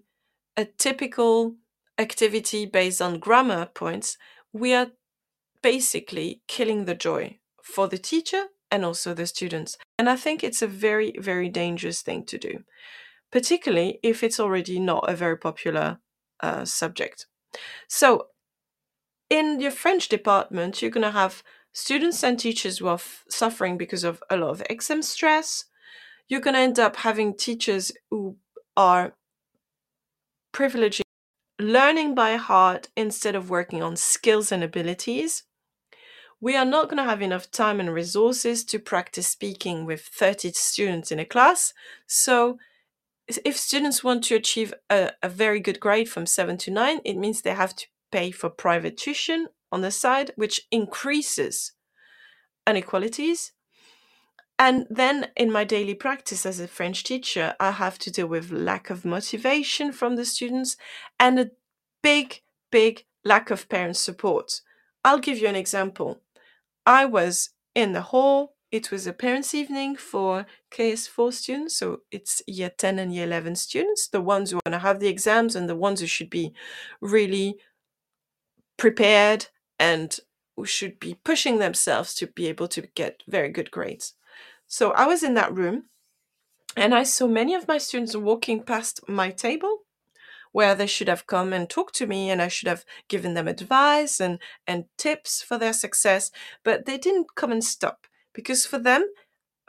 a typical activity based on grammar points, we are basically killing the joy for the teacher and also the students. And I think it's a very, very dangerous thing to do, particularly if it's already not a very popular uh, subject. So, in your French department, you're going to have students and teachers who are f- suffering because of a lot of exam stress. You're going to end up having teachers who are privileging learning by heart instead of working on skills and abilities. We are not going to have enough time and resources to practice speaking with 30 students in a class. So, if students want to achieve a, a very good grade from 7 to 9, it means they have to pay for private tuition on the side, which increases inequalities. And then in my daily practice as a French teacher, I have to deal with lack of motivation from the students and a big, big lack of parent support. I'll give you an example. I was in the hall. It was a parents' evening for KS4 students, so it's year 10 and year 11 students, the ones who going to have the exams and the ones who should be really prepared and who should be pushing themselves to be able to get very good grades. So I was in that room and I saw many of my students walking past my table where they should have come and talked to me and I should have given them advice and, and tips for their success, but they didn't come and stop because for them,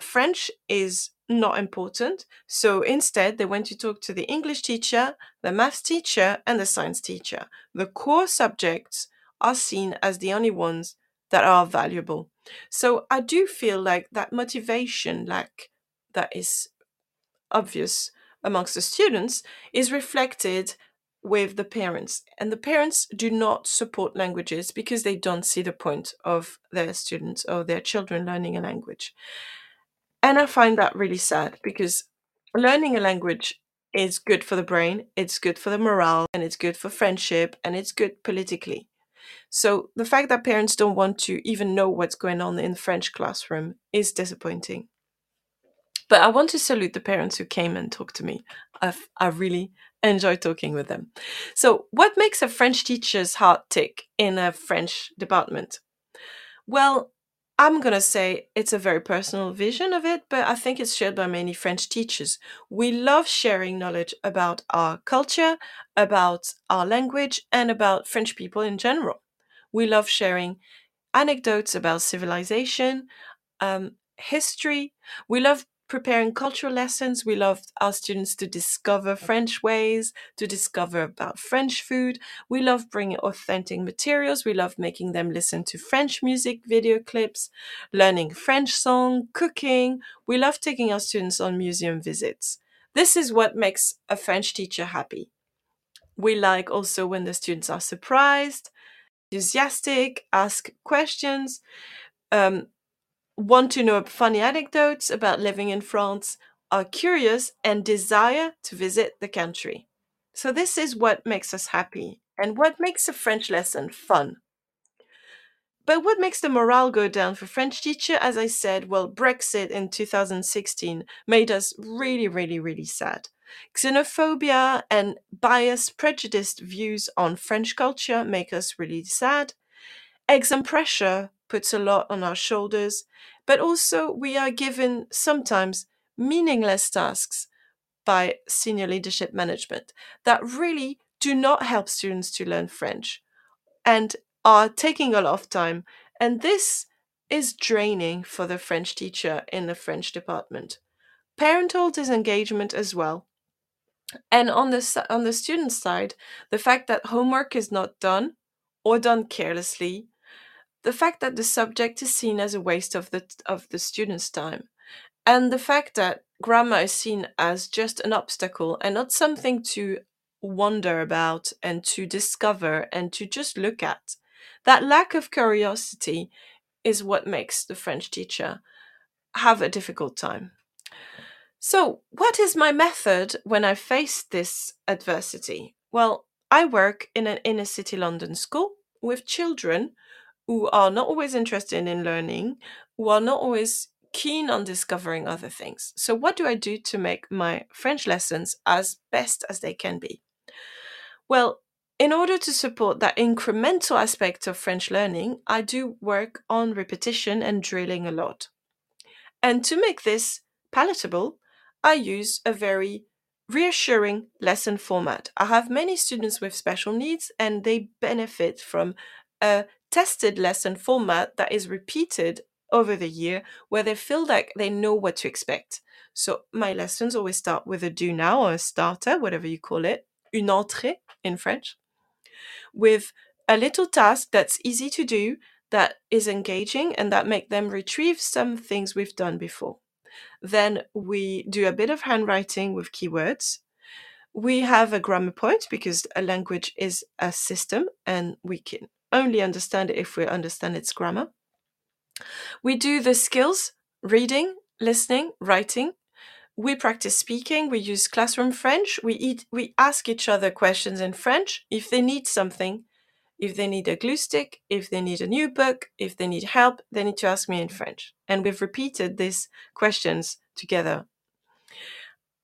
French is not important. So instead, they went to talk to the English teacher, the maths teacher, and the science teacher. The core subjects are seen as the only ones that are valuable. So I do feel like that motivation, like that is obvious amongst the students, is reflected with the parents. And the parents do not support languages because they don't see the point of their students or their children learning a language. And I find that really sad because learning a language is good for the brain, it's good for the morale, and it's good for friendship, and it's good politically. So the fact that parents don't want to even know what's going on in the French classroom is disappointing. But I want to salute the parents who came and talked to me. I've, I really enjoy talking with them. So, what makes a French teacher's heart tick in a French department? Well, I'm going to say it's a very personal vision of it, but I think it's shared by many French teachers. We love sharing knowledge about our culture, about our language, and about French people in general. We love sharing anecdotes about civilization, um, history. We love preparing cultural lessons. We love our students to discover French ways, to discover about French food. We love bringing authentic materials. We love making them listen to French music video clips, learning French song, cooking. We love taking our students on museum visits. This is what makes a French teacher happy. We like also when the students are surprised, enthusiastic, ask questions, um, want to know funny anecdotes about living in France, are curious, and desire to visit the country. So, this is what makes us happy and what makes a French lesson fun. But what makes the morale go down for French teacher? As I said, well, Brexit in 2016 made us really, really, really sad. Xenophobia and biased, prejudiced views on French culture make us really sad. Exam pressure puts a lot on our shoulders, but also we are given sometimes meaningless tasks by senior leadership management that really do not help students to learn French and are taking a lot of time. And this is draining for the French teacher in the French department. Parental disengagement as well. And on the on the student side, the fact that homework is not done or done carelessly, the fact that the subject is seen as a waste of the of the student's time, and the fact that grammar is seen as just an obstacle and not something to wonder about and to discover and to just look at. That lack of curiosity is what makes the French teacher have a difficult time. So, what is my method when I face this adversity? Well, I work in an inner city London school with children who are not always interested in learning, who are not always keen on discovering other things. So, what do I do to make my French lessons as best as they can be? Well, in order to support that incremental aspect of French learning, I do work on repetition and drilling a lot. And to make this palatable, I use a very reassuring lesson format. I have many students with special needs and they benefit from a tested lesson format that is repeated over the year where they feel like they know what to expect. So my lessons always start with a do now or a starter, whatever you call it, une entrée in French, with a little task that's easy to do, that is engaging, and that make them retrieve some things we've done before. Then we do a bit of handwriting with keywords. We have a grammar point because a language is a system and we can only understand it if we understand its grammar. We do the skills reading, listening, writing. We practice speaking. We use classroom French. We eat, we ask each other questions in French. If they need something, if they need a glue stick, if they need a new book, if they need help, they need to ask me in French. And we've repeated these questions together.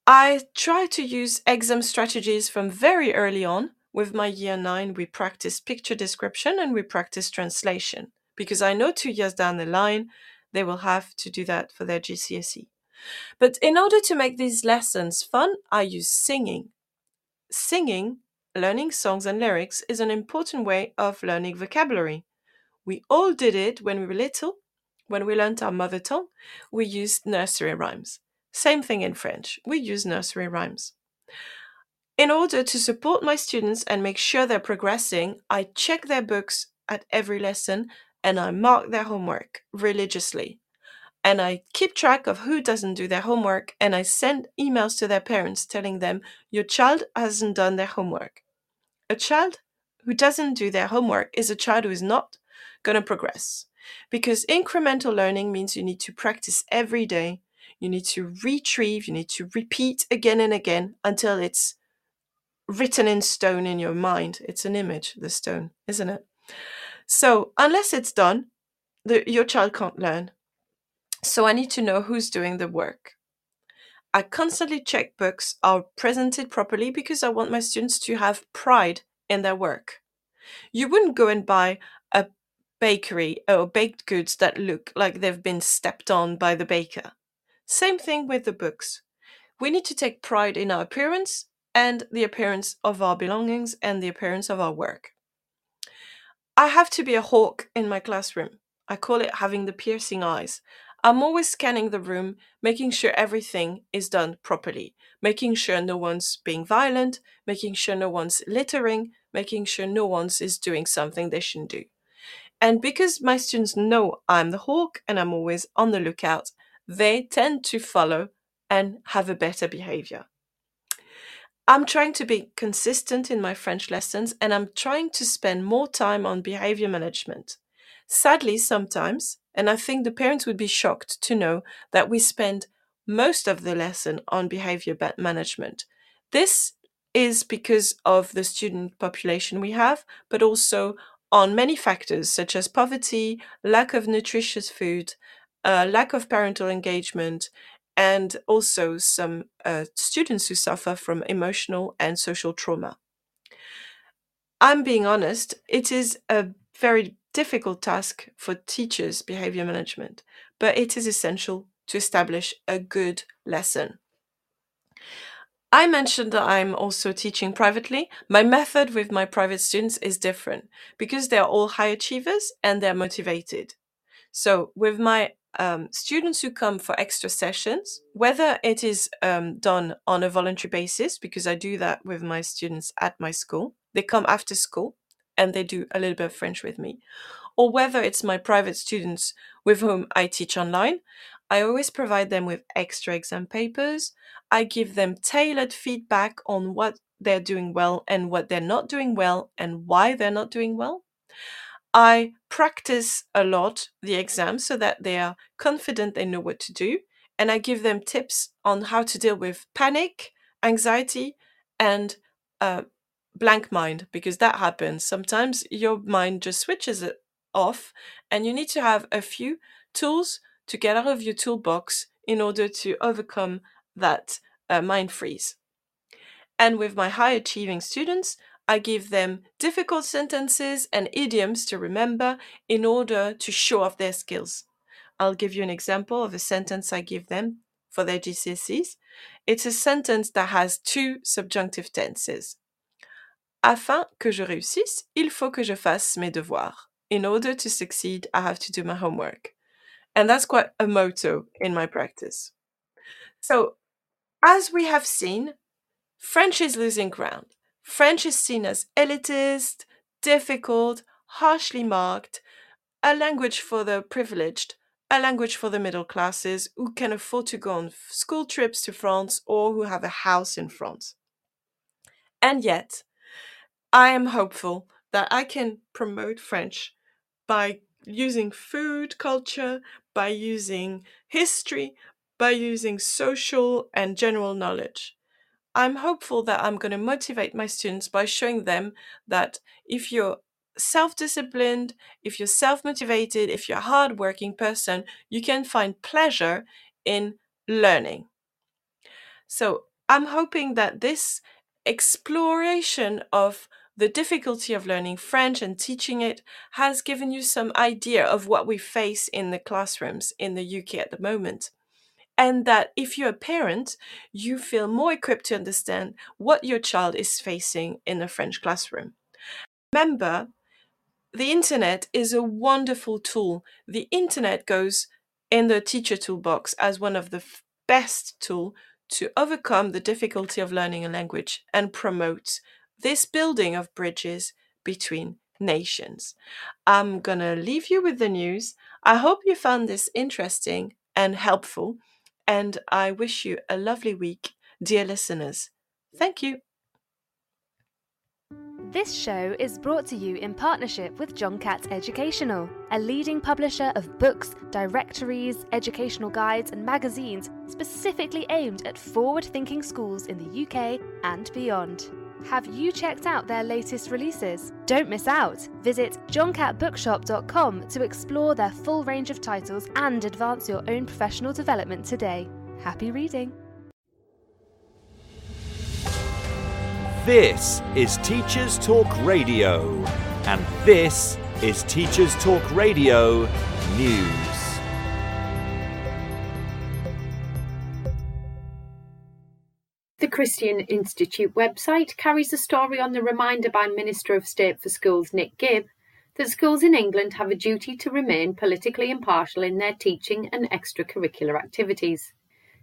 I try to use exam strategies from very early on. With my year nine, we practice picture description and we practice translation because I know two years down the line, they will have to do that for their GCSE. But in order to make these lessons fun, I use singing. Singing learning songs and lyrics is an important way of learning vocabulary. We all did it when we were little. When we learned our mother tongue, we used nursery rhymes. Same thing in French, we use nursery rhymes. In order to support my students and make sure they're progressing, I check their books at every lesson and I mark their homework religiously. And I keep track of who doesn't do their homework and I send emails to their parents telling them, Your child hasn't done their homework. A child who doesn't do their homework is a child who is not going to progress. Because incremental learning means you need to practice every day. You need to retrieve, you need to repeat again and again until it's written in stone in your mind. It's an image, the stone, isn't it? So, unless it's done, the, your child can't learn. So, I need to know who's doing the work. I constantly check books are presented properly because I want my students to have pride in their work. You wouldn't go and buy a bakery or baked goods that look like they've been stepped on by the baker. Same thing with the books. We need to take pride in our appearance and the appearance of our belongings and the appearance of our work. I have to be a hawk in my classroom. I call it having the piercing eyes. I'm always scanning the room, making sure everything is done properly, making sure no one's being violent, making sure no one's littering, making sure no one's is doing something they shouldn't do. And because my students know I'm the hawk and I'm always on the lookout, they tend to follow and have a better behavior. I'm trying to be consistent in my French lessons and I'm trying to spend more time on behavior management. Sadly, sometimes and I think the parents would be shocked to know that we spend most of the lesson on behavior management. This is because of the student population we have, but also on many factors such as poverty, lack of nutritious food, uh, lack of parental engagement, and also some uh, students who suffer from emotional and social trauma. I'm being honest, it is a very difficult task for teachers' behavior management, but it is essential to establish a good lesson. I mentioned that I'm also teaching privately. My method with my private students is different because they're all high achievers and they're motivated. So, with my um, students who come for extra sessions, whether it is um, done on a voluntary basis, because I do that with my students at my school, they come after school and they do a little bit of French with me, or whether it's my private students with whom I teach online, I always provide them with extra exam papers. I give them tailored feedback on what they're doing well and what they're not doing well and why they're not doing well. I practice a lot the exams so that they are confident they know what to do. And I give them tips on how to deal with panic, anxiety, and uh, blank mind because that happens. Sometimes your mind just switches it off, and you need to have a few tools to get out of your toolbox in order to overcome that uh, mind freeze. And with my high achieving students, I give them difficult sentences and idioms to remember in order to show off their skills. I'll give you an example of a sentence I give them for their GCSEs. It's a sentence that has two subjunctive tenses. Afin que je réussisse, il faut que je fasse mes devoirs. In order to succeed, I have to do my homework. And that's quite a motto in my practice. So, as we have seen, French is losing ground. French is seen as elitist, difficult, harshly marked, a language for the privileged, a language for the middle classes who can afford to go on school trips to France or who have a house in France. And yet, I am hopeful that I can promote French by using food culture, by using history, by using social and general knowledge. I'm hopeful that I'm going to motivate my students by showing them that if you're self disciplined, if you're self motivated, if you're a hardworking person, you can find pleasure in learning. So I'm hoping that this exploration of the difficulty of learning French and teaching it has given you some idea of what we face in the classrooms in the UK at the moment and that if you're a parent, you feel more equipped to understand what your child is facing in a French classroom. Remember, the internet is a wonderful tool. The internet goes in the teacher toolbox as one of the best tool to overcome the difficulty of learning a language and promote this building of bridges between nations. I'm going to leave you with the news. I hope you found this interesting and helpful and I wish you a lovely week, dear listeners. Thank you. This show is brought to you in partnership with John Catt Educational, a leading publisher of books, directories, educational guides, and magazines specifically aimed at forward thinking schools in the UK and beyond. Have you checked out their latest releases? Don't miss out! Visit johncattbookshop.com to explore their full range of titles and advance your own professional development today. Happy reading! This is Teachers Talk Radio, and this is Teachers Talk Radio News. The Christian Institute website carries a story on the reminder by Minister of State for Schools Nick Gibb that schools in England have a duty to remain politically impartial in their teaching and extracurricular activities.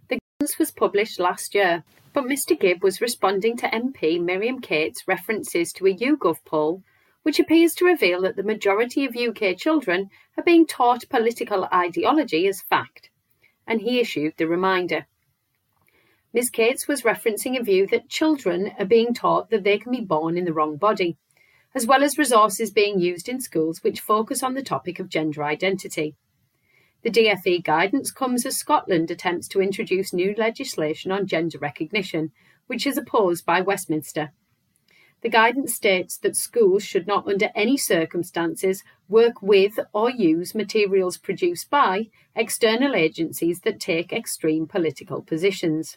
The guidance was published last year, but Mr Gibb was responding to MP Miriam Cates' references to a YouGov poll, which appears to reveal that the majority of UK children are being taught political ideology as fact, and he issued the reminder. Ms. Cates was referencing a view that children are being taught that they can be born in the wrong body, as well as resources being used in schools which focus on the topic of gender identity. The DFE guidance comes as Scotland attempts to introduce new legislation on gender recognition, which is opposed by Westminster. The guidance states that schools should not, under any circumstances, work with or use materials produced by external agencies that take extreme political positions.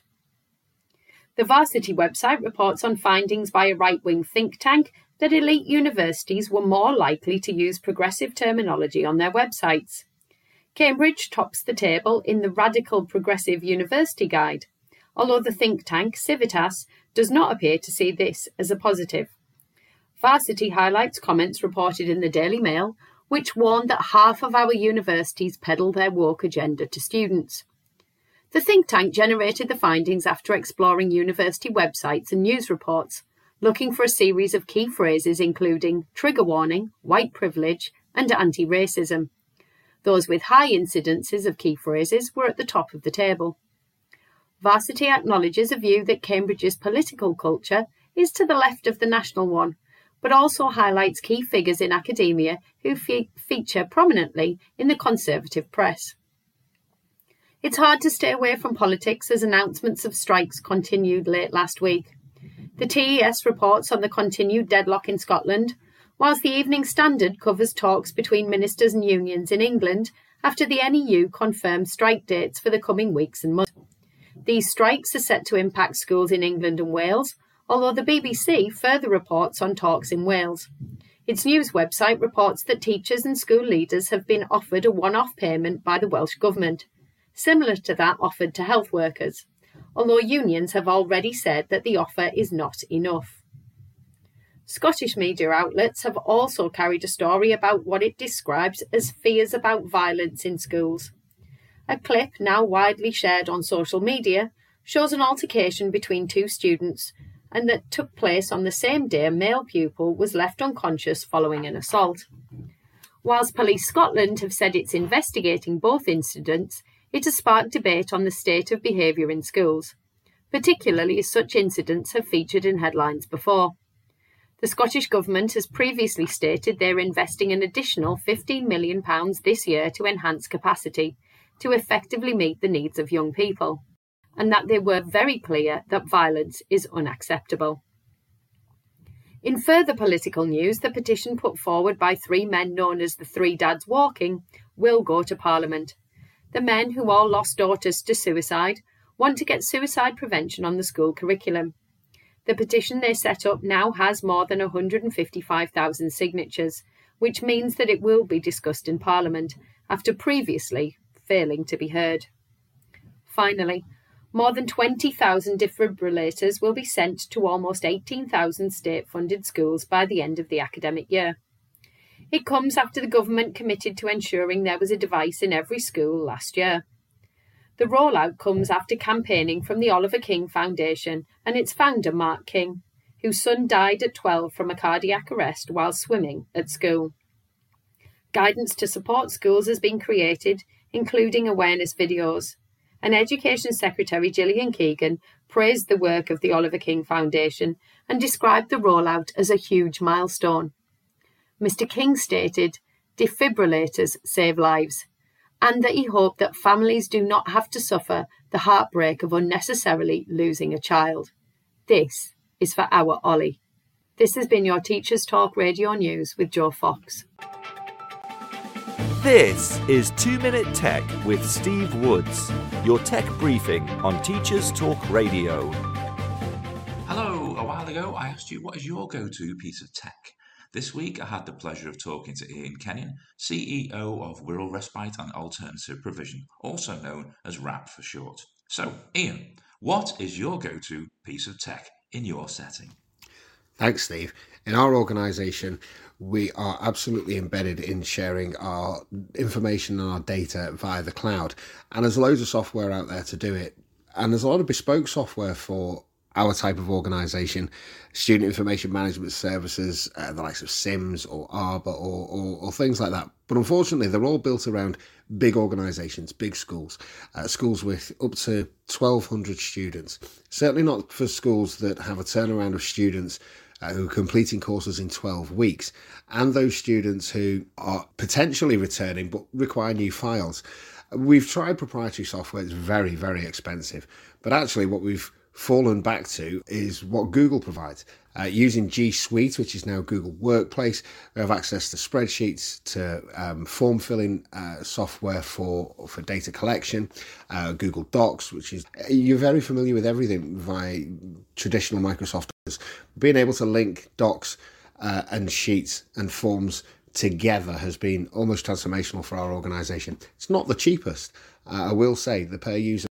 The Varsity website reports on findings by a right wing think tank that elite universities were more likely to use progressive terminology on their websites. Cambridge tops the table in the Radical Progressive University Guide, although the think tank Civitas does not appear to see this as a positive. Varsity highlights comments reported in the Daily Mail, which warned that half of our universities peddle their woke agenda to students. The think tank generated the findings after exploring university websites and news reports, looking for a series of key phrases including trigger warning, white privilege, and anti racism. Those with high incidences of key phrases were at the top of the table. Varsity acknowledges a view that Cambridge's political culture is to the left of the national one, but also highlights key figures in academia who fe- feature prominently in the conservative press. It's hard to stay away from politics as announcements of strikes continued late last week. The TES reports on the continued deadlock in Scotland, whilst the Evening Standard covers talks between ministers and unions in England after the NEU confirmed strike dates for the coming weeks and months. These strikes are set to impact schools in England and Wales, although the BBC further reports on talks in Wales. Its news website reports that teachers and school leaders have been offered a one off payment by the Welsh Government, similar to that offered to health workers, although unions have already said that the offer is not enough. Scottish media outlets have also carried a story about what it describes as fears about violence in schools. A clip now widely shared on social media shows an altercation between two students and that took place on the same day a male pupil was left unconscious following an assault. Whilst Police Scotland have said it's investigating both incidents, it has sparked debate on the state of behaviour in schools, particularly as such incidents have featured in headlines before. The Scottish Government has previously stated they're investing an additional £15 million this year to enhance capacity to effectively meet the needs of young people and that they were very clear that violence is unacceptable. In further political news, the petition put forward by three men known as the Three Dads Walking will go to Parliament. The men, who all lost daughters to suicide, want to get suicide prevention on the school curriculum. The petition they set up now has more than 155,000 signatures, which means that it will be discussed in Parliament after previously failing to be heard. Finally, more than 20,000 defibrillators will be sent to almost 18,000 state funded schools by the end of the academic year. It comes after the government committed to ensuring there was a device in every school last year. The rollout comes after campaigning from the Oliver King Foundation and its founder, Mark King, whose son died at 12 from a cardiac arrest while swimming at school. Guidance to support schools has been created, including awareness videos and Education Secretary Gillian Keegan praised the work of the Oliver King Foundation and described the rollout as a huge milestone. Mr. King stated, defibrillators save lives, and that he hoped that families do not have to suffer the heartbreak of unnecessarily losing a child. This is for our Ollie. This has been your Teachers Talk Radio News with Joe Fox. This is 2 Minute Tech with Steve Woods, your tech briefing on Teachers Talk Radio. Hello, a while ago I asked you what is your go to piece of tech. This week I had the pleasure of talking to Ian Kenyon, CEO of Wirral Respite and Alternative Provision, also known as RAP for short. So, Ian, what is your go to piece of tech in your setting? Thanks, Steve. In our organisation, we are absolutely embedded in sharing our information and our data via the cloud. And there's loads of software out there to do it. And there's a lot of bespoke software for our type of organization, student information management services, uh, the likes of SIMS or Arbor or, or, or, things like that. But unfortunately, they're all built around big organizations, big schools, uh, schools with up to 1,200 students. Certainly not for schools that have a turnaround of students uh, who are completing courses in 12 weeks, and those students who are potentially returning but require new files. We've tried proprietary software, it's very, very expensive, but actually, what we've fallen back to is what Google provides. Uh, using G Suite, which is now Google Workplace, we have access to spreadsheets, to um, form filling uh, software for for data collection, uh, Google Docs, which is you're very familiar with everything via traditional Microsoft. Being able to link docs uh, and sheets and forms together has been almost transformational for our organization. It's not the cheapest, uh, I will say, the per user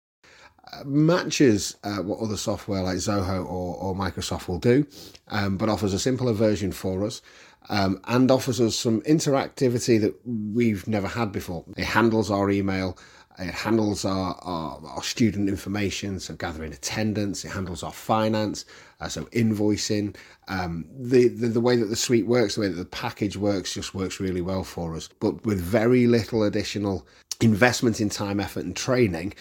matches uh, what other software like Zoho or, or Microsoft will do, um, but offers a simpler version for us. Um, and offers us some interactivity that we've never had before. It handles our email, it handles our, our, our student information, so gathering attendance, it handles our finance, uh, so invoicing. Um, the, the, the way that the suite works, the way that the package works, just works really well for us, but with very little additional investment in time, effort, and training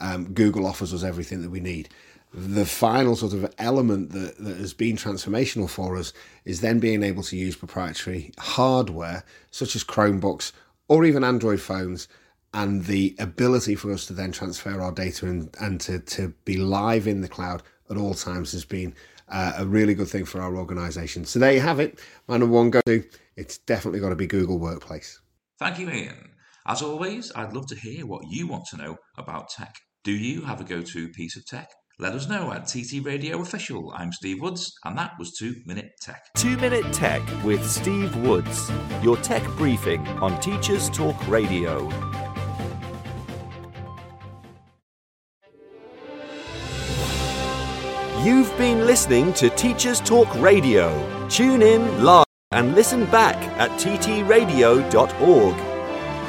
um, Google offers us everything that we need. The final sort of element that, that has been transformational for us is then being able to use proprietary hardware such as Chromebooks or even Android phones and the ability for us to then transfer our data and, and to, to be live in the cloud at all times has been uh, a really good thing for our organization. So there you have it. My number one go to, it's definitely got to be Google Workplace. Thank you, Ian. As always, I'd love to hear what you want to know about tech. Do you have a go to piece of tech? Let us know at TT Radio Official. I'm Steve Woods, and that was 2 Minute Tech. 2 Minute Tech with Steve Woods, your tech briefing on Teachers Talk Radio. You've been listening to Teachers Talk Radio. Tune in live and listen back at ttradio.org.